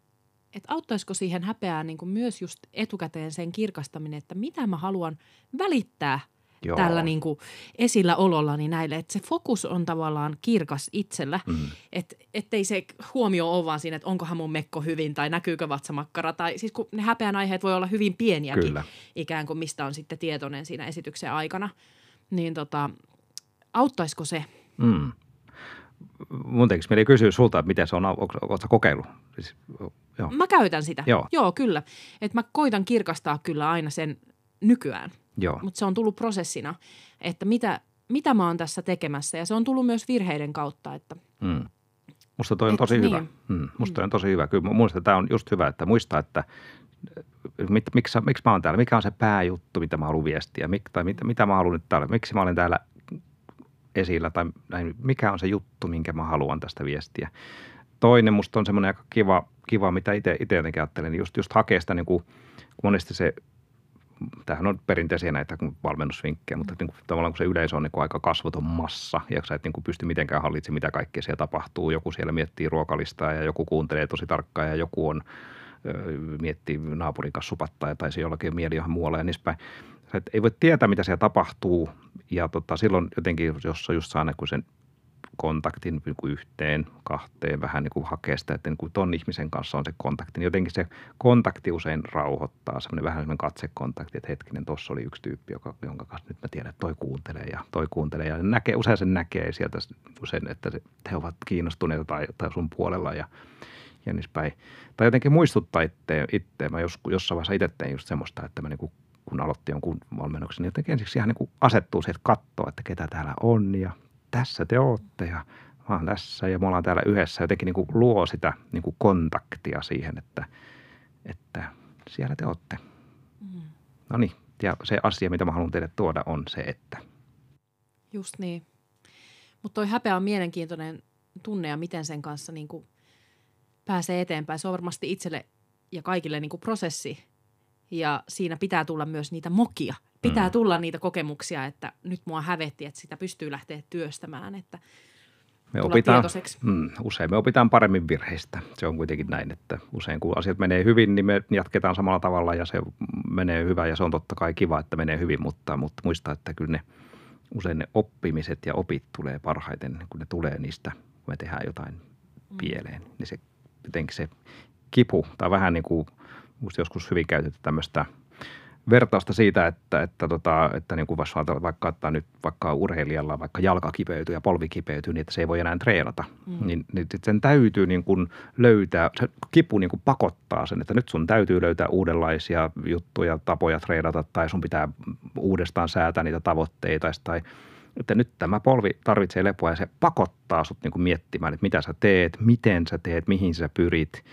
että auttaisiko siihen häpeään niin kuin myös just etukäteen sen kirkastaminen, että mitä mä haluan välittää – Joo. tällä niin kuin esillä olollani näille. Että se fokus on tavallaan kirkas itsellä, mm. että ettei se huomio ole vaan siinä, että onkohan mun mekko hyvin tai näkyykö vatsamakkara. Tai siis kun ne häpeän aiheet voi olla hyvin pieniäkin Kyllä. ikään kuin mistä on sitten tietoinen siinä esityksen aikana. Niin tota, auttaisiko se? Mm. Mun tekisi mieli kysyä sulta, että miten se on, oletko kokeillut? Siis, joo. Mä käytän sitä, joo, joo kyllä. Että mä koitan kirkastaa kyllä aina sen nykyään. Mutta se on tullut prosessina, että mitä, mitä mä oon tässä tekemässä. Ja se on tullut myös virheiden kautta. Että mm. Musta toi on tosi niin. hyvä. Mm. Musta toi on tosi hyvä. Kyllä mun tämä on just hyvä, että muistaa, että mit, miksi, miksi mä oon täällä, mikä on se pääjuttu, mitä mä haluan viestiä, mik, tai mit, mitä mä haluan nyt täällä, miksi mä olen täällä esillä, tai näin, mikä on se juttu, minkä mä haluan tästä viestiä. Toinen musta on semmoinen aika kiva, kiva mitä itse jotenkin ajattelen, just, just hakea sitä niin kuin, monesti se tämähän on perinteisiä näitä valmennusvinkkejä, mutta niin kuin, tavallaan kun se yleisö on niin kuin aika kasvoton massa ja sä et niin kuin pysty mitenkään hallitsemaan, mitä kaikkea siellä tapahtuu. Joku siellä miettii ruokalistaa ja joku kuuntelee tosi tarkkaan ja joku on miettii naapurin kanssa supattaa tai se jollakin mieli johon muualle ja niin päin. Et ei voi tietää, mitä siellä tapahtuu ja tota, silloin jotenkin, jos just saa sen kontaktin niin kuin yhteen, kahteen, vähän niin kuin hakee sitä, että niin kuin ton ihmisen kanssa on se kontakti. Niin jotenkin se kontakti usein rauhoittaa, semmoinen vähän semmoinen katsekontakti, että hetkinen, tuossa oli yksi tyyppi, joka, jonka kanssa nyt mä tiedän, että toi kuuntelee ja toi kuuntelee. Ja näkee, usein sen näkee sieltä usein, että he ovat kiinnostuneita tai, tai sun puolella ja jännispäin. Tai jotenkin muistuttaa itse, itse. Mä jos, jossain vaiheessa itse tein just semmoista, että mä niin kun aloitti jonkun valmennuksen, niin jotenkin ensiksi ihan niin kuin asettuu se, että katsoo, että ketä täällä on ja tässä te ootte ja mä oon tässä ja me ollaan täällä yhdessä. Jotenkin niin kuin luo sitä niin kuin kontaktia siihen, että, että siellä te ootte. Mm. No niin, ja se asia, mitä mä haluan teille tuoda, on se, että. Just niin. Mutta toi häpeä on mielenkiintoinen tunne ja miten sen kanssa niin kuin pääsee eteenpäin. Se on varmasti itselle ja kaikille niin kuin prosessi ja siinä pitää tulla myös niitä mokia. Pitää mm. tulla niitä kokemuksia, että nyt mua hävetti, että sitä pystyy lähteä työstämään, että me opitaan, mm, usein me opitaan paremmin virheistä. Se on kuitenkin näin, että usein kun asiat menee hyvin, niin me jatketaan samalla tavalla ja se menee hyvä ja se on totta kai kiva, että menee hyvin, mutta, mutta muista, että kyllä ne usein ne oppimiset ja opit tulee parhaiten, kun ne tulee niistä, kun me tehdään jotain mm. pieleen. Niin se jotenkin se kipu, tai vähän niin kuin joskus hyvin käytetty tämmöistä – vertausta siitä, että, että, tota, että niin kuin vaikka että nyt vaikka urheilijalla vaikka jalka kipeytyy ja polvi kipeytyy, niin että se ei voi enää treenata. Mm. Niin, niin sen täytyy niin kuin löytää, se kipu niin kuin pakottaa sen, että nyt sun täytyy löytää uudenlaisia juttuja, tapoja treenata tai sun pitää uudestaan säätää niitä tavoitteita tai että nyt tämä polvi tarvitsee lepoa ja se pakottaa sut niin kuin miettimään, että mitä sä teet, miten sä teet, mihin sä pyrit –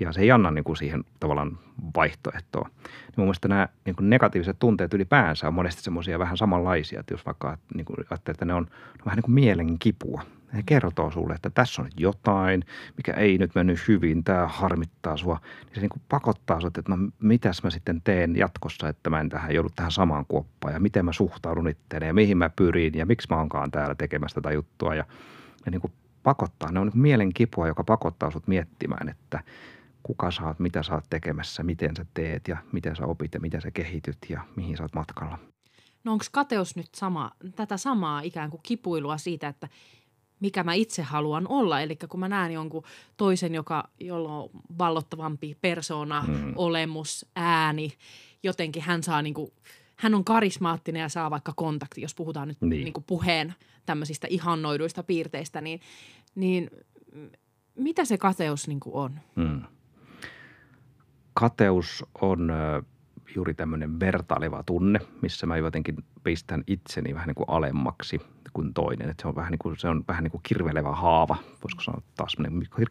ja se ei anna niin kuin siihen tavallaan vaihtoehtoa. Niin mun mielestä nämä niin kuin negatiiviset tunteet ylipäänsä on monesti semmoisia vähän samanlaisia, että jos vaikka niin kuin ajattelee, että ne on, ne on vähän niin kuin mielen kipua. Ne kertoo sulle, että tässä on jotain, mikä ei nyt mennyt hyvin, tämä harmittaa sua. Niin se niin kuin pakottaa sut, että no mitäs mä sitten teen jatkossa, että mä en tähän joudu tähän samaan kuoppaan ja miten mä suhtaudun itteeni ja mihin mä pyrin ja miksi mä oonkaan täällä tekemässä tätä juttua. Ja ne niin kuin pakottaa, ne on niin kuin mielen kipua, joka pakottaa sut miettimään, että – kuka sä oot, mitä sä oot tekemässä, miten sä teet ja miten sä opit ja miten sä kehityt ja mihin sä oot matkalla. No onko kateus nyt sama, tätä samaa ikään kuin kipuilua siitä, että mikä mä itse haluan olla. Eli kun mä näen jonkun toisen, joka, jolla on vallottavampi persona, mm. olemus, ääni, jotenkin hän saa niin kuin, hän on karismaattinen ja saa vaikka kontakti, jos puhutaan nyt niin. Niin kuin puheen tämmöisistä ihannoiduista piirteistä, niin, niin mitä se kateus niin kuin on? Mm kateus on juuri tämmöinen vertaileva tunne, missä mä jotenkin pistän itseni vähän niin kuin alemmaksi kuin toinen. Että se on vähän niin kuin, se on vähän niin kuin kirvelevä haava, voisiko sanoa taas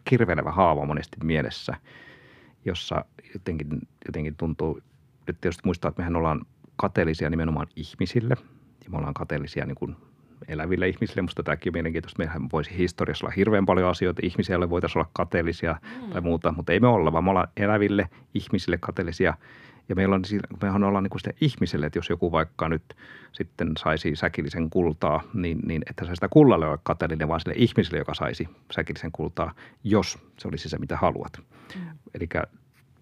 kirvelevä haava monesti mielessä, jossa jotenkin, jotenkin tuntuu, nyt tietysti muistaa, että mehän ollaan kateellisia nimenomaan ihmisille ja me ollaan kateellisia niin kuin eläville ihmisille. Musta tämäkin on mielenkiintoista. Meidän voisi historiassa olla hirveän paljon asioita. Ihmisiä voitaisiin olla kateellisia mm. tai muuta, mutta ei me olla, vaan me ollaan eläville ihmisille kateellisia. Ja meillä on, mehän ollaan niin kuin sitä ihmiselle, että jos joku vaikka nyt sitten saisi säkillisen kultaa, niin, niin että se sitä kullalle ole kateellinen, vaan sille ihmiselle, joka saisi säkillisen kultaa, jos se olisi se, mitä haluat. Mm. Eli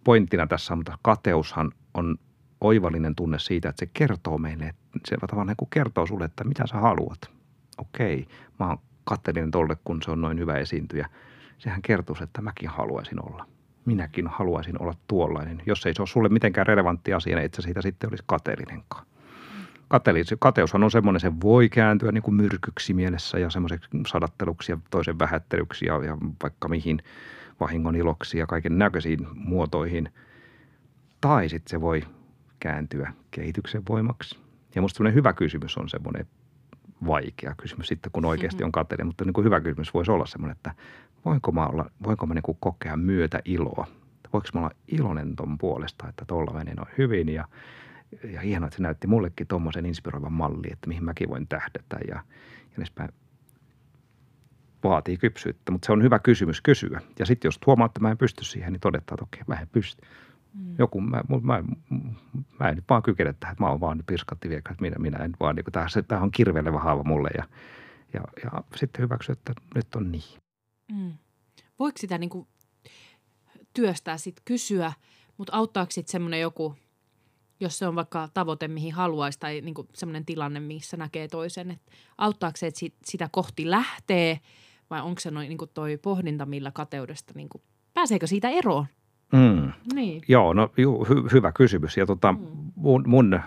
pointtina tässä on, mutta kateushan on oivallinen tunne siitä, että se kertoo meille, että se tavallaan kuin kertoo sulle, että mitä sä haluat. Okei, mä oon kattelinen tolle, kun se on noin hyvä esiintyjä. Sehän kertoo, että mäkin haluaisin olla. Minäkin haluaisin olla tuollainen. Jos ei se ole sulle mitenkään relevantti asia, niin et sä siitä sitten olisi kateellinenkaan. Kateellis, kateushan on semmoinen, se voi kääntyä niin kuin myrkyksi mielessä ja semmoiseksi sadatteluksi ja toisen vähättelyksi ja, ja vaikka mihin vahingon iloksi ja kaiken näköisiin muotoihin. Tai sitten se voi kääntyä kehityksen voimaksi. Ja musta hyvä kysymys on semmoinen vaikea kysymys sitten, kun oikeasti on kateellinen, mutta niin kuin hyvä kysymys voisi olla semmoinen, että voinko mä, olla, voinko mä niin kuin kokea myötä iloa? Voinko mä olla iloinen ton puolesta, että tuolla meni noin hyvin ja, ja hienoa, että se näytti mullekin tuommoisen inspiroivan malli, että mihin mäkin voin tähdätä ja, ja edespäin vaatii kypsyyttä, mutta se on hyvä kysymys kysyä. Ja sitten jos huomaa, että mä en pysty siihen, niin todetaan, että okei, mä en pysty. Mm. Joku, mä, mä, mä en nyt vaan kykene tähän, mä oon vaan pirskatti viekka, että minä, minä en vaan, niin tämä, tämä on kirvelevä haava mulle ja, ja, ja sitten hyväksy, että nyt on niin. Mm. Voiko sitä niin kuin työstää sitten kysyä, mutta auttaako sitten semmoinen joku, jos se on vaikka tavoite, mihin haluaisi tai niin semmoinen tilanne, missä näkee toisen, että auttaako se, että sit, sitä kohti lähtee vai onko se noin niin toi pohdinta, millä kateudesta, niin kuin, pääseekö siitä eroon? Mm. Niin. Joo, no ju, hy, hyvä kysymys. Ja tota, mm. mun, mun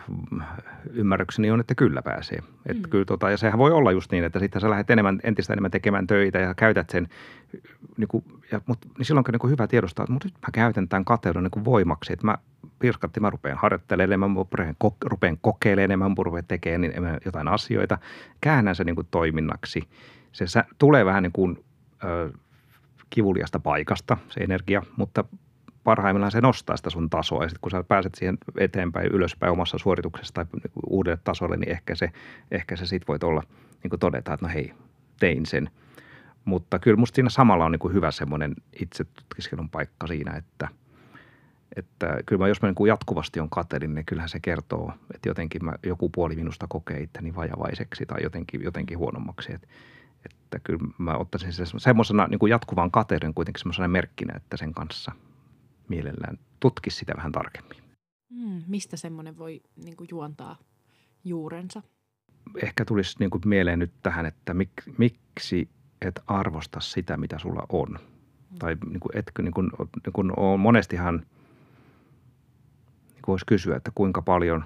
ymmärrykseni on, että kyllä pääsee. Et mm. kyllä, tota, ja sehän voi olla just niin, että sitten sä lähdet enemmän, entistä enemmän tekemään töitä ja käytät sen, niin kuin, ja, mut, niin silloin on niin hyvä tiedostaa, että nyt mä käytän tämän kateuden niin voimaksi, että mä pirskatti, mä rupean harjoittelemaan, mä rupean, rupean kokeilemaan, mä rupean tekemään niin, jotain asioita, käännän sen niin kuin toiminnaksi. Se tulee vähän niin kuin, ö, kivuliasta paikasta, se energia, mutta parhaimmillaan se nostaa sitä sun tasoa. Ja sitten kun sä pääset siihen eteenpäin, ylöspäin omassa suorituksessa tai uudelle tasolle, niin ehkä se, ehkä se sit voit olla, niin kuin todeta, että no hei, tein sen. Mutta kyllä musta siinä samalla on niin hyvä semmoinen itse tutkiskelun paikka siinä, että, että kyllä mä, jos mä niin jatkuvasti on kateellinen, niin kyllähän se kertoo, että jotenkin mä, joku puoli minusta kokee itteni vajavaiseksi tai jotenkin, jotenkin huonommaksi. Että, että kyllä mä ottaisin se semmoisena niin kuin jatkuvan kateuden kuitenkin semmoisena merkkinä, että sen kanssa – mielellään tutkisi sitä vähän tarkemmin. Mm, mistä semmoinen voi niin kuin juontaa juurensa? Ehkä tulisi niin kuin mieleen nyt tähän, että mik, miksi et arvosta sitä, mitä sulla on. Mm. Tai niin kuin, etkö, niin kuin, niin kuin on monestihan niin kuin voisi kysyä, että kuinka paljon,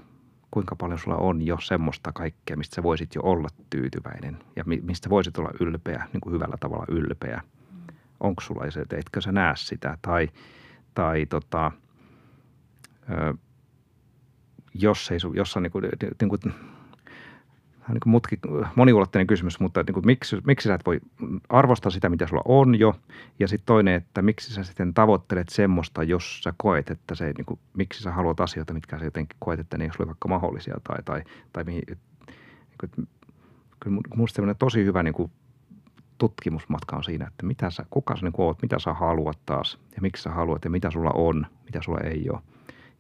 kuinka paljon sulla on jo semmoista kaikkea, mistä sä voisit jo olla tyytyväinen ja mistä voisit olla ylpeä, niin kuin hyvällä tavalla ylpeä. Mm. Onko sulla se, että etkö sä näe sitä tai – tai tota, ö, jos ei, jos on niin kuin, niin kuin, niin kuin mutki, moniulotteinen kysymys, mutta niin kuin, miksi, miksi sä et voi arvostaa sitä, mitä sulla on jo, ja sitten toinen, että miksi sä sitten tavoittelet semmoista, jos sä koet, että se, niin kuin, miksi sä haluat asioita, mitkä sä jotenkin koet, että ne ei ole vaikka mahdollisia, tai, tai, tai mihin, niin kuin, kyllä musta tosi hyvä niin kuin tutkimusmatka on siinä, että mitä sä, kuka sä niin oot, mitä sä haluat taas ja miksi sä haluat ja mitä sulla on, mitä sulla ei ole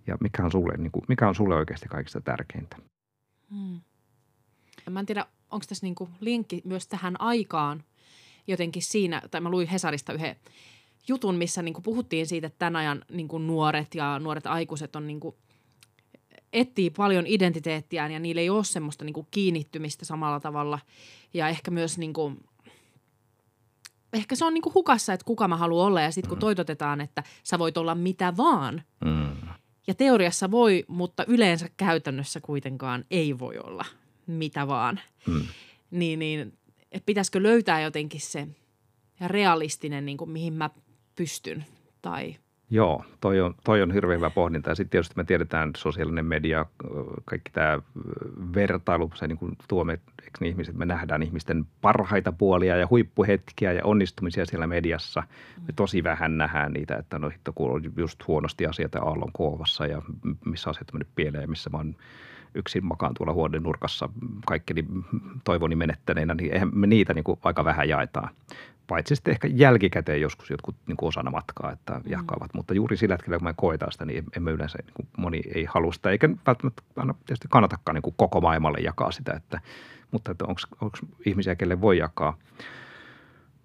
ja mikä on sulle, niin kuin, mikä on sulle oikeasti kaikista tärkeintä. Hmm. Mä en tiedä, onko tässä niin linkki myös tähän aikaan jotenkin siinä, tai mä luin Hesarista yhden jutun, missä niin puhuttiin siitä, että tämän ajan niin nuoret ja nuoret aikuiset on niin etsii paljon identiteettiään ja niillä ei ole semmoista niin kiinnittymistä samalla tavalla. Ja ehkä myös niin kuin, ehkä se on niinku hukassa, että kuka mä haluan olla ja sitten kun mm. toitotetaan, että sä voit olla mitä vaan. Mm. Ja teoriassa voi, mutta yleensä käytännössä kuitenkaan ei voi olla mitä vaan. Mm. Niin, niin että pitäisikö löytää jotenkin se realistinen, niin kuin mihin mä pystyn tai – Joo, toi on, toi on hirveän hyvä pohdinta. Ja sitten tietysti me tiedetään sosiaalinen media, kaikki tämä vertailu, se niin kuin tuo me, niin ihmiset, me nähdään ihmisten parhaita puolia ja huippuhetkiä ja onnistumisia siellä mediassa. Me tosi vähän nähdään niitä, että no hitto, on just huonosti asiat ja aallon koovassa ja missä asiat mennyt pieleen ja missä mä oon yksin makaan tuolla huoneen nurkassa kaikkeni toivoni menettäneenä, niin eihän me niitä niin kuin aika vähän jaetaan paitsi sitten ehkä jälkikäteen joskus jotkut niin kuin osana matkaa, että mm. jakavat. Mutta juuri sillä hetkellä, kun me koetaan sitä, niin emme yleensä, niin kuin moni ei halua sitä, eikä välttämättä aina tietysti kannatakaan niin kuin koko maailmalle jakaa sitä, että, mutta että onko ihmisiä, kelle voi jakaa.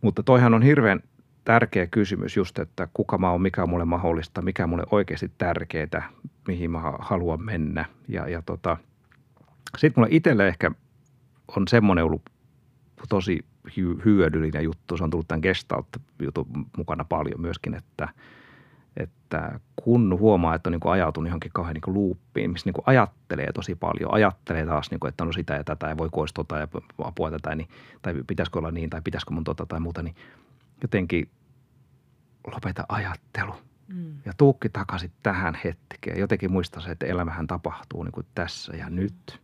Mutta toihan on hirveän tärkeä kysymys just, että kuka mä oon, mikä on mulle mahdollista, mikä on mulle oikeasti tärkeää, mihin mä haluan mennä. Ja, ja tota, sitten mulle itselle ehkä on semmoinen ollut tosi hyödyllinen juttu. Se on tullut tämän Gestalt-jutun mukana paljon myöskin, että, että kun huomaa, että on niin ajautunut johonkin kauhean niin luuppiin, missä niin ajattelee tosi paljon, ajattelee taas, niin kuin, että no sitä ja tätä ja voi kois tota ja apua tätä, niin, tai pitäisikö olla niin tai pitäisikö mun tota tai muuta, niin jotenkin lopeta ajattelu. Mm. Ja tuukki takaisin tähän hetkeen. Jotenkin muista se, että elämähän tapahtuu niin kuin tässä ja nyt.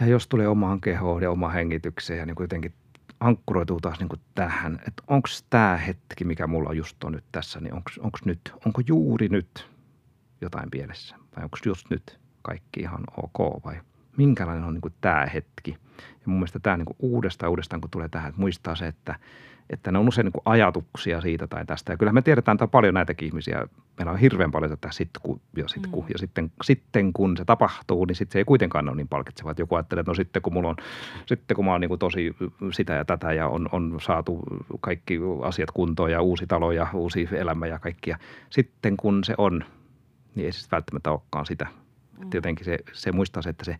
Ja jos tulee omaan kehoon ja omaan hengitykseen ja niin kuin jotenkin ankkuroituu taas niin kuin tähän, että onko tämä hetki, mikä mulla just on nyt tässä, niin onko nyt, onko juuri nyt jotain pielessä vai onko just nyt kaikki ihan ok vai minkälainen on niin tämä hetki. Ja mun mielestä tämä niin uudestaan uudestaan, kun tulee tähän, että muistaa se, että – että ne on usein niin ajatuksia siitä tai tästä. Ja kyllä me tiedetään että paljon näitäkin ihmisiä. Meillä on hirveän paljon tätä sitku ja sitku. Mm. Ja sitten, sitten kun se tapahtuu, niin sitten se ei kuitenkaan ole niin palkitseva. Että joku ajattelee, että no sitten kun, mulla on, sitten kun mä oon niin tosi sitä ja tätä ja on, on saatu kaikki asiat kuntoon ja uusi talo ja uusi elämä ja kaikki. Ja sitten kun se on, niin ei se välttämättä olekaan sitä. Mm. Että jotenkin se, se muistaa se, että se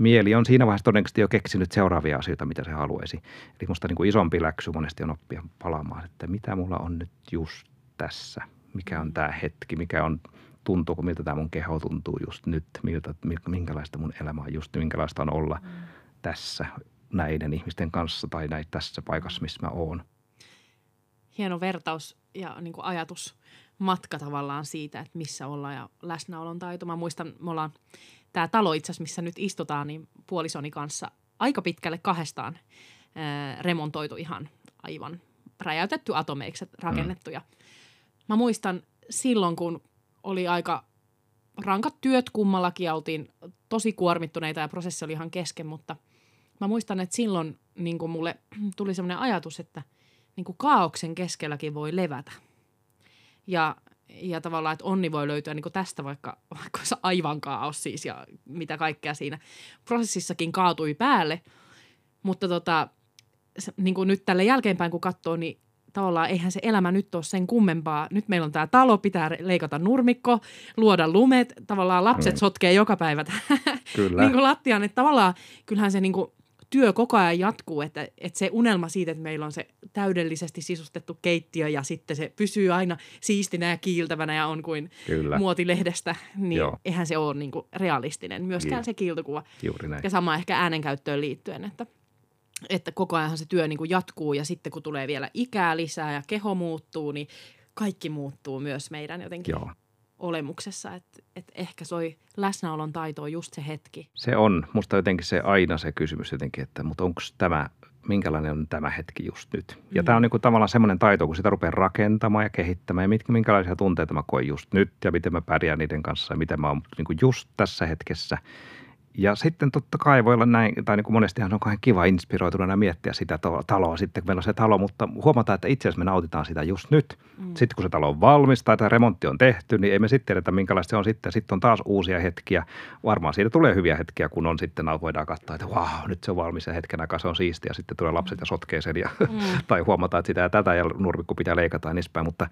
mieli on siinä vaiheessa todennäköisesti jo keksinyt seuraavia asioita, mitä se haluaisi. Eli musta niin kuin isompi läksy monesti on oppia palaamaan, että mitä mulla on nyt just tässä, mikä on tämä hetki, mikä on tuntuuko, miltä tämä mun keho tuntuu just nyt, miltä, minkälaista mun elämä on just, minkälaista on olla mm. tässä näiden ihmisten kanssa tai näin tässä paikassa, missä mä oon. Hieno vertaus ja niin kuin ajatus matka tavallaan siitä, että missä ollaan ja läsnäolon taito. Mä muistan, me ollaan tämä talo itse asiassa, missä nyt istutaan, niin puolisoni kanssa aika pitkälle kahdestaan ää, remontoitu ihan aivan räjäytetty atomeiksi rakennettu. Ja mä muistan silloin, kun oli aika rankat työt kummallakin ja oltiin tosi kuormittuneita ja prosessi oli ihan kesken, mutta mä muistan, että silloin niin kuin mulle tuli semmoinen ajatus, että niin kuin kaauksen keskelläkin voi levätä. Ja, ja tavallaan, että onni voi löytyä niin tästä, vaikka, *laughs* vaikka se aivan kaos siis ja mitä kaikkea siinä prosessissakin kaatui päälle. Mutta tota, niin kuin nyt tälle jälkeenpäin kun katsoo, niin tavallaan eihän se elämä nyt ole sen kummempaa. Nyt meillä on tämä talo, pitää leikata nurmikko, luoda lumet. Tavallaan lapset mm. sotkee joka päivä Kyllä. *laughs* niin kuin lattiaan. Että tavallaan kyllähän se niin kuin työ koko ajan jatkuu, että, että se unelma siitä, että meillä on se täydellisesti sisustettu keittiö ja sitten se pysyy aina siistinä ja kiiltävänä ja on kuin Kyllä. muotilehdestä, niin Joo. eihän se ole niin kuin realistinen. Myöskään Joo. se kiiltokuva. Juuri näin. Ja sama ehkä äänenkäyttöön liittyen, että – että koko ajan se työ niin kuin jatkuu ja sitten kun tulee vielä ikää lisää ja keho muuttuu, niin kaikki muuttuu myös meidän jotenkin Joo. Olemuksessa. Että et ehkä soi läsnäolon taito on just se hetki. Se on. Musta jotenkin se aina se kysymys jotenkin, että mutta onko tämä, minkälainen on tämä hetki just nyt. Ja mm. tämä on niin kuin tavallaan semmoinen taito, kun sitä rupeaa rakentamaan ja kehittämään ja mitkä, minkälaisia tunteita mä koen just nyt ja miten mä pärjään niiden kanssa ja miten mä oon niin kuin just tässä hetkessä – ja sitten totta kai voi olla näin, tai niin kuin monestihan on kiva inspiroituneena miettiä sitä taloa sitten, kun meillä on se talo, mutta huomataan, että itse asiassa me nautitaan sitä just nyt. Mm. Sitten kun se talo on valmis tai tämä remontti on tehty, niin ei me sitten tiedetä, minkälaista se on sitten. Sitten on taas uusia hetkiä. Varmaan siitä tulee hyviä hetkiä, kun on sitten, voidaan katsoa, että wow, nyt se on valmis ja hetken aikaa se on siistiä. Sitten tulee lapset ja sotkee sen ja, mm. *laughs* tai huomataan, että sitä ja tätä ja nurmikko pitää leikata ja niin Mutta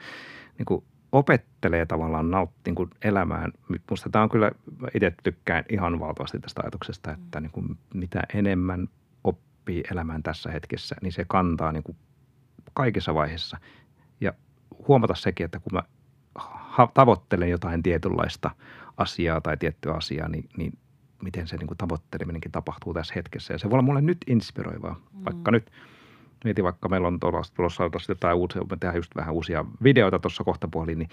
niin kuin opettelee tavallaan nauttiin kuin elämään. Minusta tämä on kyllä, itse tykkään ihan valtavasti tästä ajatuksesta, että niin kuin mitä enemmän oppii elämään tässä hetkessä, niin se kantaa niin kuin kaikissa vaiheissa. Ja huomata sekin, että kun mä tavoittelen jotain tietynlaista asiaa tai tiettyä asiaa, niin, niin miten se niin kuin tavoitteleminenkin tapahtuu tässä hetkessä. Ja se voi olla mulle nyt inspiroivaa, mm. vaikka nyt – Mietin vaikka meillä on tulossa, tulossa jotain uusia, me tehdään just vähän uusia videoita tuossa kohta puoliin, niin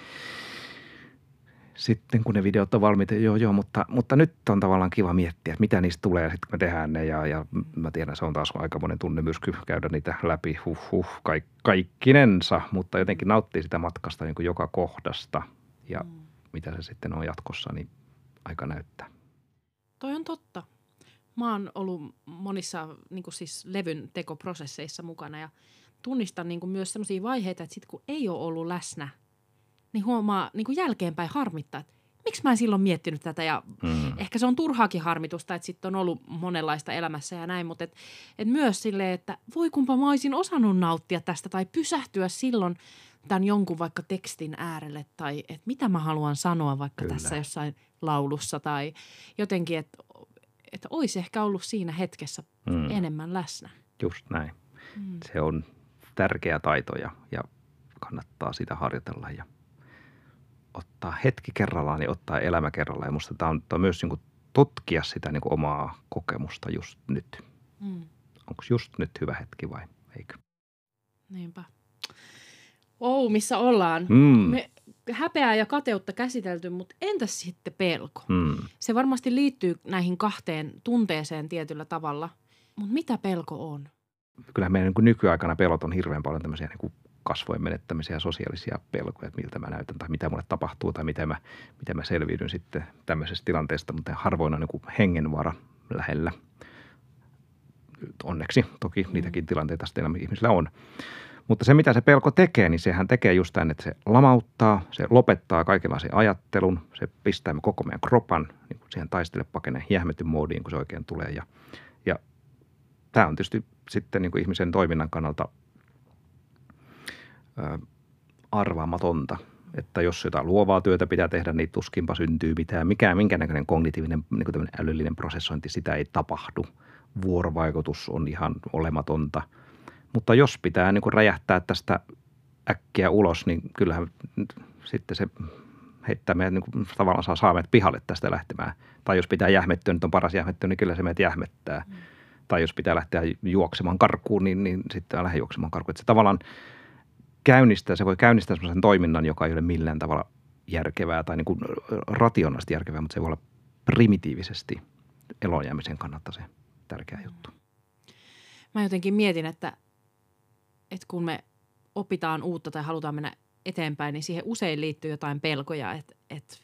sitten kun ne videot on valmiita, joo joo, mutta, mutta nyt on tavallaan kiva miettiä, että mitä niistä tulee sitten me tehdään ne ja, ja mä tiedän, se on taas aika monen tunnemyrsky käydä niitä läpi, huh huh, kaik, kaikkinensa, mutta jotenkin nauttii sitä matkasta niin kuin joka kohdasta ja mm. mitä se sitten on jatkossa, niin aika näyttää. Toi on totta mä oon ollut monissa niin kuin siis levyn tekoprosesseissa mukana ja tunnistan niin kuin myös sellaisia vaiheita, että sit kun ei ole ollut läsnä, niin huomaa niin kuin jälkeenpäin harmittaa, että miksi mä en silloin miettinyt tätä ja mm. ehkä se on turhaakin harmitusta, että sitten on ollut monenlaista elämässä ja näin, mutta et, et myös silleen, että voi kumpa mä olisin osannut nauttia tästä tai pysähtyä silloin tämän jonkun vaikka tekstin äärelle tai että mitä mä haluan sanoa vaikka Kyllä. tässä jossain laulussa tai jotenkin, että että olisi ehkä ollut siinä hetkessä mm. enemmän läsnä. Just näin. Mm. Se on tärkeä taito ja, ja kannattaa sitä harjoitella ja ottaa hetki kerrallaan ja ottaa elämä kerrallaan. Ja musta tämä on, tämä on myös niin tutkia sitä niin omaa kokemusta just nyt. Mm. Onko just nyt hyvä hetki vai eikö? Niinpä. Oh, missä ollaan? Mm. Me häpeää ja kateutta käsitelty, mutta entäs sitten pelko? Mm. Se varmasti liittyy näihin kahteen tunteeseen tietyllä tavalla, mutta mitä pelko on? Kyllähän meidän niin nykyaikana pelot on hirveän paljon tämmöisiä niin kasvojen menettämisiä sosiaalisia pelkoja, että miltä mä näytän tai mitä mulle tapahtuu tai miten mä, miten mä selviydyn sitten tämmöisestä tilanteesta, mutta harvoin on niin hengenvara lähellä. Onneksi toki mm. niitäkin tilanteita sitten ihmisillä on. Mutta se, mitä se pelko tekee, niin sehän tekee just tämän, että se lamauttaa, se lopettaa kaikenlaisen ajattelun, se pistää koko meidän kropan niin kuin siihen taistele hiehmetyn moodiin, kun se oikein tulee. Ja, ja tämä on tietysti sitten niin kuin ihmisen toiminnan kannalta ö, arvaamatonta, että jos jotain luovaa työtä pitää tehdä, niin tuskinpa syntyy mitään. Mikään, minkä näköinen kognitiivinen niin kuin älyllinen prosessointi, sitä ei tapahdu. Vuorovaikutus on ihan olematonta – mutta jos pitää niin kuin räjähtää tästä äkkiä ulos, niin kyllähän sitten se heittää meidät, niin kuin, tavallaan saa, saa meidät pihalle tästä lähtemään. Tai jos pitää jähmettyä, nyt on paras jähmettyä, niin kyllä se meidät jähmettää. Mm. Tai jos pitää lähteä juoksemaan karkuun, niin, niin sitten lähde juoksemaan karkuun. Että se tavallaan käynnistää, se voi käynnistää sellaisen toiminnan, joka ei ole millään tavalla järkevää tai niin kuin rationaalisesti järkevää, mutta se voi olla primitiivisesti elonjäämisen kannalta se tärkeä juttu. Mä jotenkin mietin, että, että kun me opitaan uutta tai halutaan mennä eteenpäin, niin siihen usein liittyy jotain pelkoja. Et, et,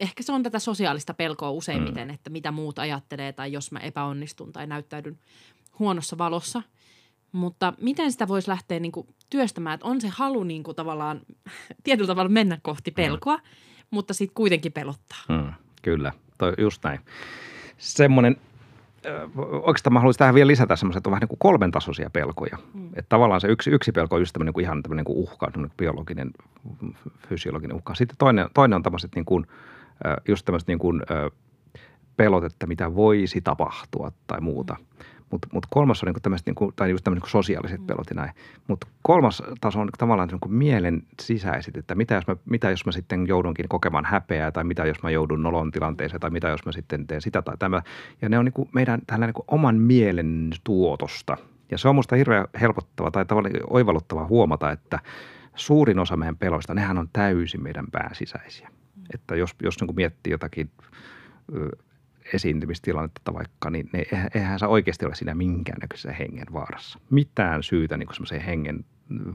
ehkä se on tätä sosiaalista pelkoa useimmiten, mm. että mitä muut ajattelee tai jos mä epäonnistun tai näyttäydyn huonossa valossa. Mutta miten sitä voisi lähteä niin kuin työstämään, että on se halu niin kuin tavallaan *laughs* tietyllä tavalla mennä kohti mm. pelkoa, mm. mutta sitten kuitenkin pelottaa. Mm, kyllä, toi just näin. Semmoinen oikeastaan mä haluaisin tähän vielä lisätä semmoiset, että on vähän niin kuin kolmen tasoisia pelkoja. Mm. Että tavallaan se yksi, yksi pelko on just tämmöinen kuin ihan tämmöinen kuin uhka, biologinen, fysiologinen uhka. Sitten toinen, toinen on tämmöiset niin kuin, just tämmöiset niin kuin pelot, että mitä voisi tapahtua tai muuta. Mm. Mutta mut kolmas on niinku tämmöiset, niinku, tai just tämmöiset niinku sosiaaliset mm. pelot ja näin. Mutta kolmas taso on niinku tavallaan niinku mielen sisäiset, että mitä jos, mä, mitä jos mä sitten joudunkin kokemaan häpeää, tai mitä jos mä joudun nolon tilanteeseen, tai mitä jos mä sitten teen sitä tai tämä. Ja ne on niinku meidän tällä niinku oman mielen tuotosta. Ja se on musta hirveän helpottava tai tavallaan oivalluttava huomata, että suurin osa meidän peloista, nehän on täysin meidän pääsisäisiä. Mm. Että jos, jos niin miettii jotakin esiintymistilannetta vaikka, niin ne, eihän se oikeasti ole siinä minkäännäköisessä hengen vaarassa. Mitään syytä niin semmoiseen hengen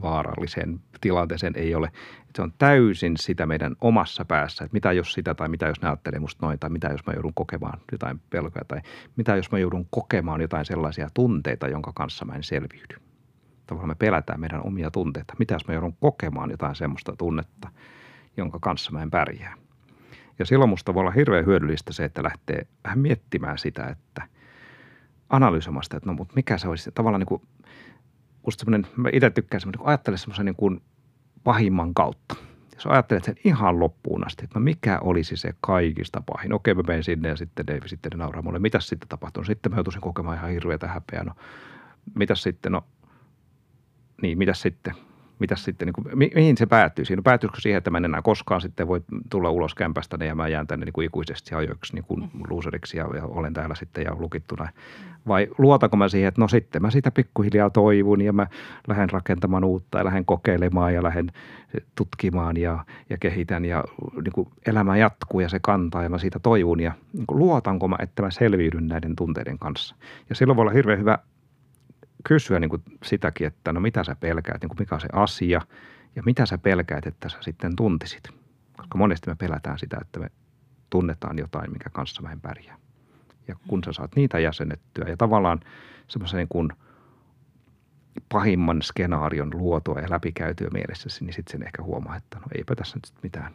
vaaralliseen tilanteeseen ei ole. Se on täysin sitä meidän omassa päässä, että mitä jos sitä tai mitä jos ne ajattelee musta noin tai mitä jos mä joudun kokemaan jotain pelkoja tai mitä jos mä joudun kokemaan jotain sellaisia tunteita, jonka kanssa mä en selviydy. Tavallaan me pelätään meidän omia tunteita. Mitä jos mä joudun kokemaan jotain semmoista tunnetta, jonka kanssa mä en pärjää. Ja silloin musta voi olla hirveän hyödyllistä se, että lähtee vähän miettimään sitä, että analysoimaan sitä, että no mutta mikä se olisi tavallaan niin kuin, musta semmoinen, mä itse tykkään semmoinen, kun ajattelen semmoisen niin kuin pahimman kautta. Jos ajattelet sen ihan loppuun asti, että no mikä olisi se kaikista pahin. Okei, mä menen sinne ja sitten Dave sitten ne nauraa mulle. Mitäs sitten tapahtuu? No, sitten mä joutuisin kokemaan ihan hirveätä häpeää. No, mitäs sitten? No, niin, mitäs sitten? Mitä sitten, niin kuin, mi, mihin se päättyy? Siinä päättyykö siihen, että mä en enää koskaan sitten voi tulla ulos kämpästä ja mä jään tänne niin kuin ikuisesti ajoiksi niin kuin mm. loseriksi ja, ja, olen täällä sitten ja lukittuna. Vai luotanko mä siihen, että no sitten mä sitä pikkuhiljaa toivun ja mä lähden rakentamaan uutta ja lähden kokeilemaan ja lähden tutkimaan ja, ja kehitän ja niin kuin elämä jatkuu ja se kantaa ja mä siitä toivun ja niin kuin luotanko mä, että mä selviydyn näiden tunteiden kanssa. Ja silloin voi olla hirveän hyvä kysyä niin kuin sitäkin, että no mitä sä pelkäät, niin kuin mikä on se asia ja mitä sä pelkäät, että sä sitten tuntisit. Koska monesti me pelätään sitä, että me tunnetaan jotain, mikä kanssa mä en pärjää. Ja kun sä saat niitä jäsenettyä ja tavallaan semmoisen niin kuin pahimman skenaarion luotua ja läpikäytyä mielessäsi, niin sitten sen ehkä huomaa, että no eipä tässä nyt mitään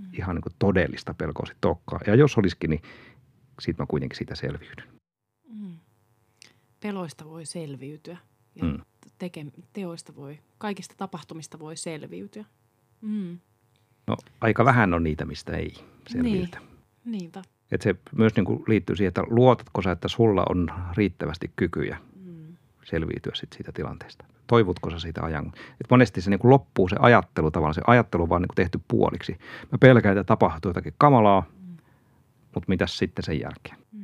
mm. ihan niin kuin todellista pelkoa sitten olekaan. Ja jos olisikin, niin siitä mä kuitenkin siitä selviydyn peloista voi selviytyä ja mm. teke, teoista voi, kaikista tapahtumista voi selviytyä. Mm. No aika vähän on niitä, mistä ei selviytä. Niin. Niinpä. Et se myös niin kuin liittyy siihen, että luotatko sä, että sulla on riittävästi kykyjä mm. selviytyä sit siitä tilanteesta. Toivotko sä siitä ajan? Et monesti se niin kuin loppuu se ajattelu tavallaan, se ajattelu on vaan niin kuin tehty puoliksi. Mä pelkään, että tapahtuu jotakin kamalaa, mm. mutta mitäs sitten sen jälkeen? Mm.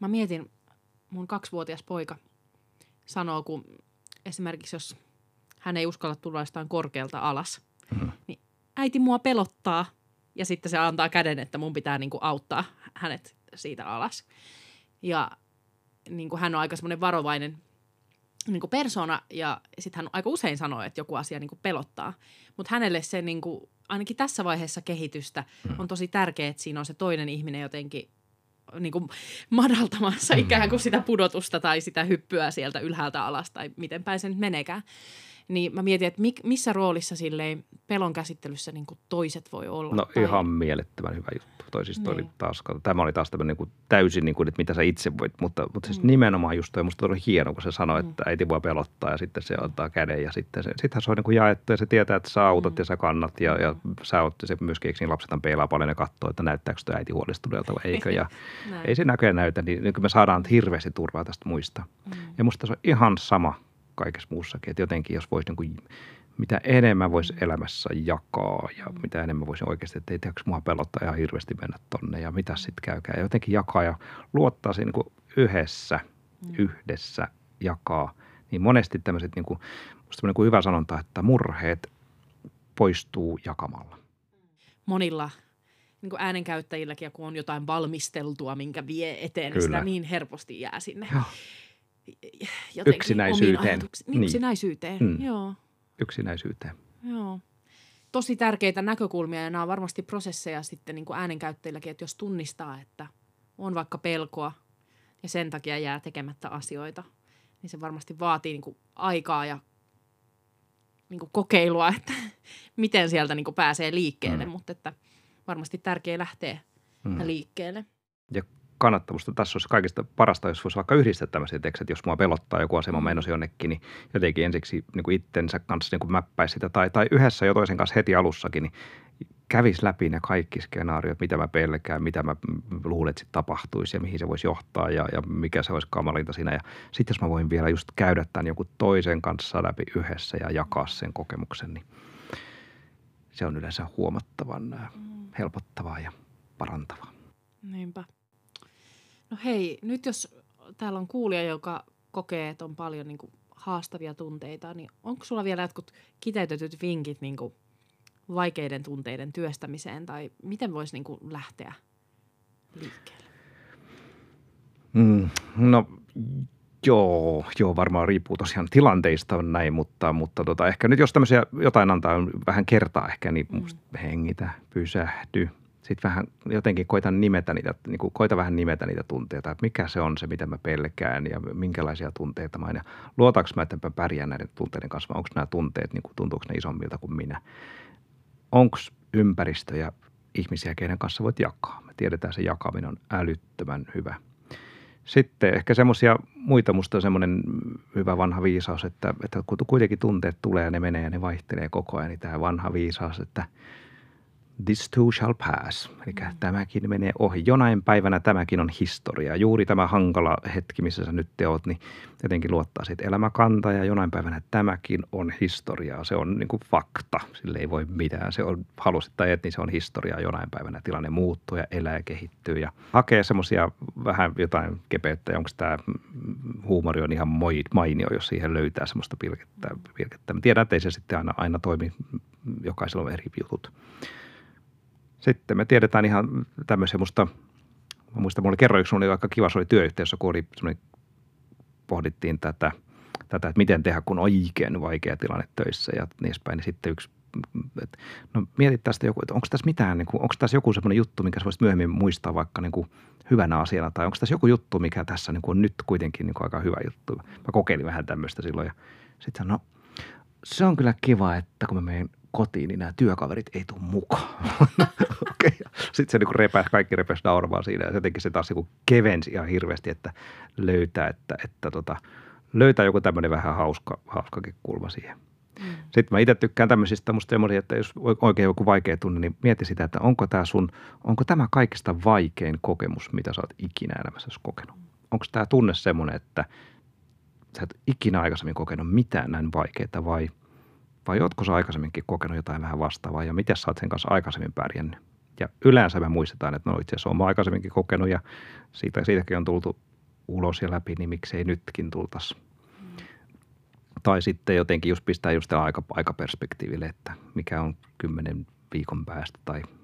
Mä mietin, mun kaksivuotias poika sanoo, kun esimerkiksi jos hän ei uskalla tulla jostain korkealta alas, mm-hmm. niin äiti mua pelottaa ja sitten se antaa käden, että mun pitää niin kuin auttaa hänet siitä alas. Ja niin kuin hän on aika semmoinen varovainen niin kuin persona ja sitten hän aika usein sanoo, että joku asia niin kuin pelottaa. Mutta hänelle se niin kuin, ainakin tässä vaiheessa kehitystä mm. on tosi tärkeää, että siinä on se toinen ihminen jotenkin niin kuin madaltamassa mm. ikään kuin sitä pudotusta tai sitä hyppyä sieltä ylhäältä alas tai miten päin se nyt menekään. Niin mä mietin, että missä roolissa silleen pelon käsittelyssä niin kuin toiset voi olla. No tai... ihan mielettömän hyvä juttu. Toisista niin. oli taas, tämä oli taas tämmöinen niin kuin täysin, niin kuin, että mitä sä itse voit, mutta, mutta siis mm. nimenomaan just toi, musta oli hieno, kun se sanoi, mm. että äiti voi pelottaa ja sitten se ottaa käden ja sitten se, sittenhän se on niin kuin jaettu ja se tietää, että sä autat mm. ja sä kannat ja, ja mm. sä oot, se myöskin, eikö niin lapsethan peilaa paljon ja katsoo, että näyttääkö sitä äiti huolestuneelta vai eikö ja *laughs* ei se näköjään näytä, niin, niin me saadaan hirveästi turvaa tästä muista. Mm. Ja musta se on ihan sama kaikessa muussakin, että jotenkin jos voisi niin kuin mitä enemmän voisi elämässä jakaa ja mitä enemmän voisi oikeasti, että ei tiedäkö mua pelottaa ihan hirveästi mennä tonne ja mitä sitten käykää. Ja jotenkin jakaa ja luottaa siinä niin yhdessä, mm. yhdessä jakaa. Niin monesti tämmöiset, niin kuin, musta niin kuin hyvä sanonta, että murheet poistuu jakamalla. Monilla niin kuin äänenkäyttäjilläkin, kun on jotain valmisteltua, minkä vie eteen, niin Kyllä. sitä niin helposti jää sinne. Joo. Yksinäisyyteen. Niin, yksinäisyyteen, mm. joo. Yksinäisyyteen. Joo. Tosi tärkeitä näkökulmia ja nämä on varmasti prosesseja sitten niin kuin äänenkäyttäjilläkin, että jos tunnistaa, että on vaikka pelkoa ja sen takia jää tekemättä asioita, niin se varmasti vaatii niin kuin aikaa ja niin kuin kokeilua, että *laughs* miten sieltä niin kuin pääsee liikkeelle, mm. mutta että varmasti tärkeä lähteä mm. liikkeelle. Ja kannattavuutta tässä olisi kaikista parasta, jos voisi vaikka yhdistää tämmöisiä tekstit, jos mua pelottaa joku asema mm. menossa jonnekin, niin jotenkin ensiksi niin kuin itsensä kanssa niin kuin mäppäisi sitä tai, tai yhdessä jo toisen kanssa heti alussakin, niin kävisi läpi ne kaikki skenaariot, mitä mä pelkään, mitä mä luulen, että tapahtuisi ja mihin se voisi johtaa ja, ja mikä se olisi kamalinta siinä. Ja sitten jos mä voin vielä just käydä tämän joku toisen kanssa läpi yhdessä ja jakaa sen kokemuksen, niin se on yleensä huomattavan mm. helpottavaa ja parantavaa. Niinpä. No hei, nyt jos täällä on kuulija, joka kokee, että on paljon niin kuin haastavia tunteita, niin onko sulla vielä jotkut kiteytetyt vinkit niin kuin vaikeiden tunteiden työstämiseen tai miten voisi niin kuin lähteä liikkeelle? Mm, no joo, joo, varmaan riippuu tosiaan tilanteista näin, mutta, mutta tota, ehkä nyt jos tämmöisiä jotain antaa vähän kertaa ehkä, niin mm. hengitä, pysähdy, sitten vähän jotenkin koitan nimetä niitä, niin kuin koita vähän nimetä niitä tunteita, että mikä se on se, mitä mä pelkään ja minkälaisia tunteita mä ja luotaanko mä, että mä pärjään näiden tunteiden kanssa onko nämä tunteet, niin kuin, tuntuuko ne isommilta kuin minä. Onko ympäristö ja ihmisiä, keiden kanssa voit jakaa. Me tiedetään, se jakaminen on älyttömän hyvä. Sitten ehkä semmoisia muita, musta on semmoinen hyvä vanha viisaus, että, että kun kuitenkin tunteet tulee ja ne menee ja ne vaihtelee koko ajan, niin tämä vanha viisaus, että – This too shall pass. Eli mm. tämäkin menee ohi. Jonain päivänä tämäkin on historia. Juuri tämä hankala hetki, missä sä nyt teot, niin jotenkin luottaa siitä elämäkantaa ja jonain päivänä tämäkin on historiaa. Se on niin kuin fakta. Sille ei voi mitään. Se on, halusit tai et, niin se on historiaa. Jonain päivänä tilanne muuttuu ja elää ja kehittyy ja hakee semmoisia vähän jotain kepeyttä. Onko tämä huumori on ihan mainio, jos siihen löytää semmoista pilkettä. pilkettä. Tiedän, että ei se sitten aina, aina toimi. Jokaisella on eri jutut. Sitten me tiedetään ihan tämmöisiä musta, mä muistan, mulla kerran yksi aika kiva, se oli työyhteisössä, kun oli pohdittiin tätä, tätä, että miten tehdä, kun on oikein vaikea tilanne töissä ja niin edespäin. Niin sitten yksi, että no mietit tästä joku, että onko tässä mitään, niin kuin, onko tässä joku semmoinen juttu, mikä sä voisit myöhemmin muistaa vaikka niin kuin hyvänä asiana, tai onko tässä joku juttu, mikä tässä niin kuin on nyt kuitenkin niin kuin aika hyvä juttu. Mä kokeilin vähän tämmöistä silloin ja sitten no se on kyllä kiva, että kun mä menen kotiin, niin nämä työkaverit ei tule mukaan. *laughs* okay. Sitten se niin repäs, kaikki repäsi nauramaan siinä ja jotenkin se taas niin kevensi ihan hirveästi, että löytää, että, että tota, löytää joku tämmöinen vähän hauska, hauskakin kulma siihen. Mm. Sitten mä itse tykkään tämmöisistä musta semmoisia, että jos oikein joku vaikea tunne, niin mieti sitä, että onko tämä sun, onko tämä kaikista vaikein kokemus, mitä sä oot ikinä elämässäsi kokenut. Onko tämä tunne semmoinen, että sä et ikinä aikaisemmin kokenut mitään näin vaikeaa vai – vai ootko sä aikaisemminkin kokenut jotain vähän vastaavaa ja miten sä oot sen kanssa aikaisemmin pärjännyt? Ja yleensä me muistetaan, että no itse asiassa olen aikaisemminkin kokenut ja siitä, siitäkin on tultu ulos ja läpi, niin miksei nytkin tultaisi. Mm. Tai sitten jotenkin just pistää just aika, aikaperspektiiville, että mikä on kymmenen viikon päästä tai –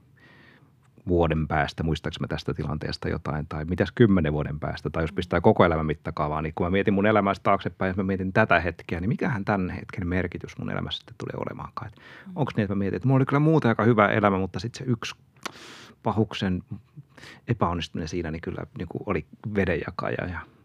vuoden päästä, muistaaks mä tästä tilanteesta jotain, tai mitäs kymmenen vuoden päästä, tai jos pistää koko elämän mittakaavaa, niin kun mä mietin mun elämästä taaksepäin, ja mä mietin tätä hetkeä, niin mikähän tämän hetken merkitys mun elämässä sitten tulee olemaankaan. Mm. Onko niin, että mä mietin, että mulla oli kyllä muuten aika hyvä elämä, mutta sitten se yksi pahuksen epäonnistuminen siinä, niin kyllä niin kuin oli vedenjakaja ja mm.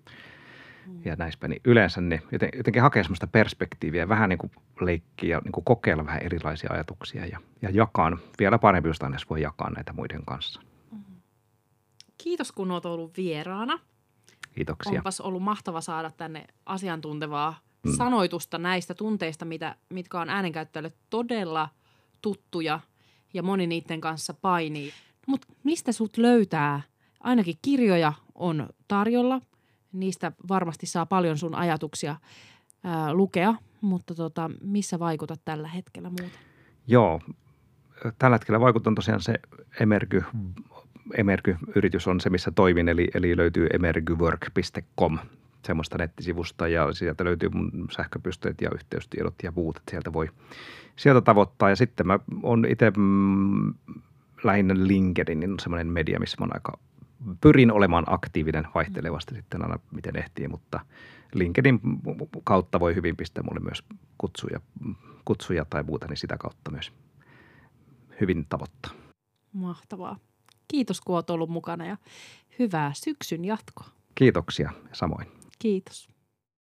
Ja näissä niin yleensä ne joten, jotenkin hakee sellaista perspektiiviä, vähän niin kuin leikkiä ja niin kuin kokeilla vähän erilaisia ajatuksia ja, ja jakaa. Vielä parempi, jos aina voi jakaa näitä muiden kanssa. Mm-hmm. Kiitos, kun olet ollut vieraana. Kiitoksia. Onpas ollut mahtava saada tänne asiantuntevaa mm. sanoitusta näistä tunteista, mitä, mitkä on äänenkäyttäjälle todella tuttuja ja moni niiden kanssa painii. Mutta mistä sut löytää? Ainakin kirjoja on tarjolla niistä varmasti saa paljon sun ajatuksia ää, lukea, mutta tota, missä vaikutat tällä hetkellä muuten? Joo, tällä hetkellä vaikutan tosiaan se Emergy, Emergy-yritys on se, missä toimin, eli, eli löytyy emergywork.com semmoista nettisivusta ja sieltä löytyy mun sähköpysteet ja yhteystiedot ja muut, että sieltä voi sieltä tavoittaa. Ja sitten mä oon itse mm, lähinnä LinkedIn, niin on semmoinen media, missä mä aika pyrin olemaan aktiivinen vaihtelevasti sitten aina miten ehtii, mutta LinkedIn kautta voi hyvin pistää mulle myös kutsuja, kutsuja tai muuta, niin sitä kautta myös hyvin tavoittaa. Mahtavaa. Kiitos kun olet ollut mukana ja hyvää syksyn jatkoa. Kiitoksia samoin. Kiitos.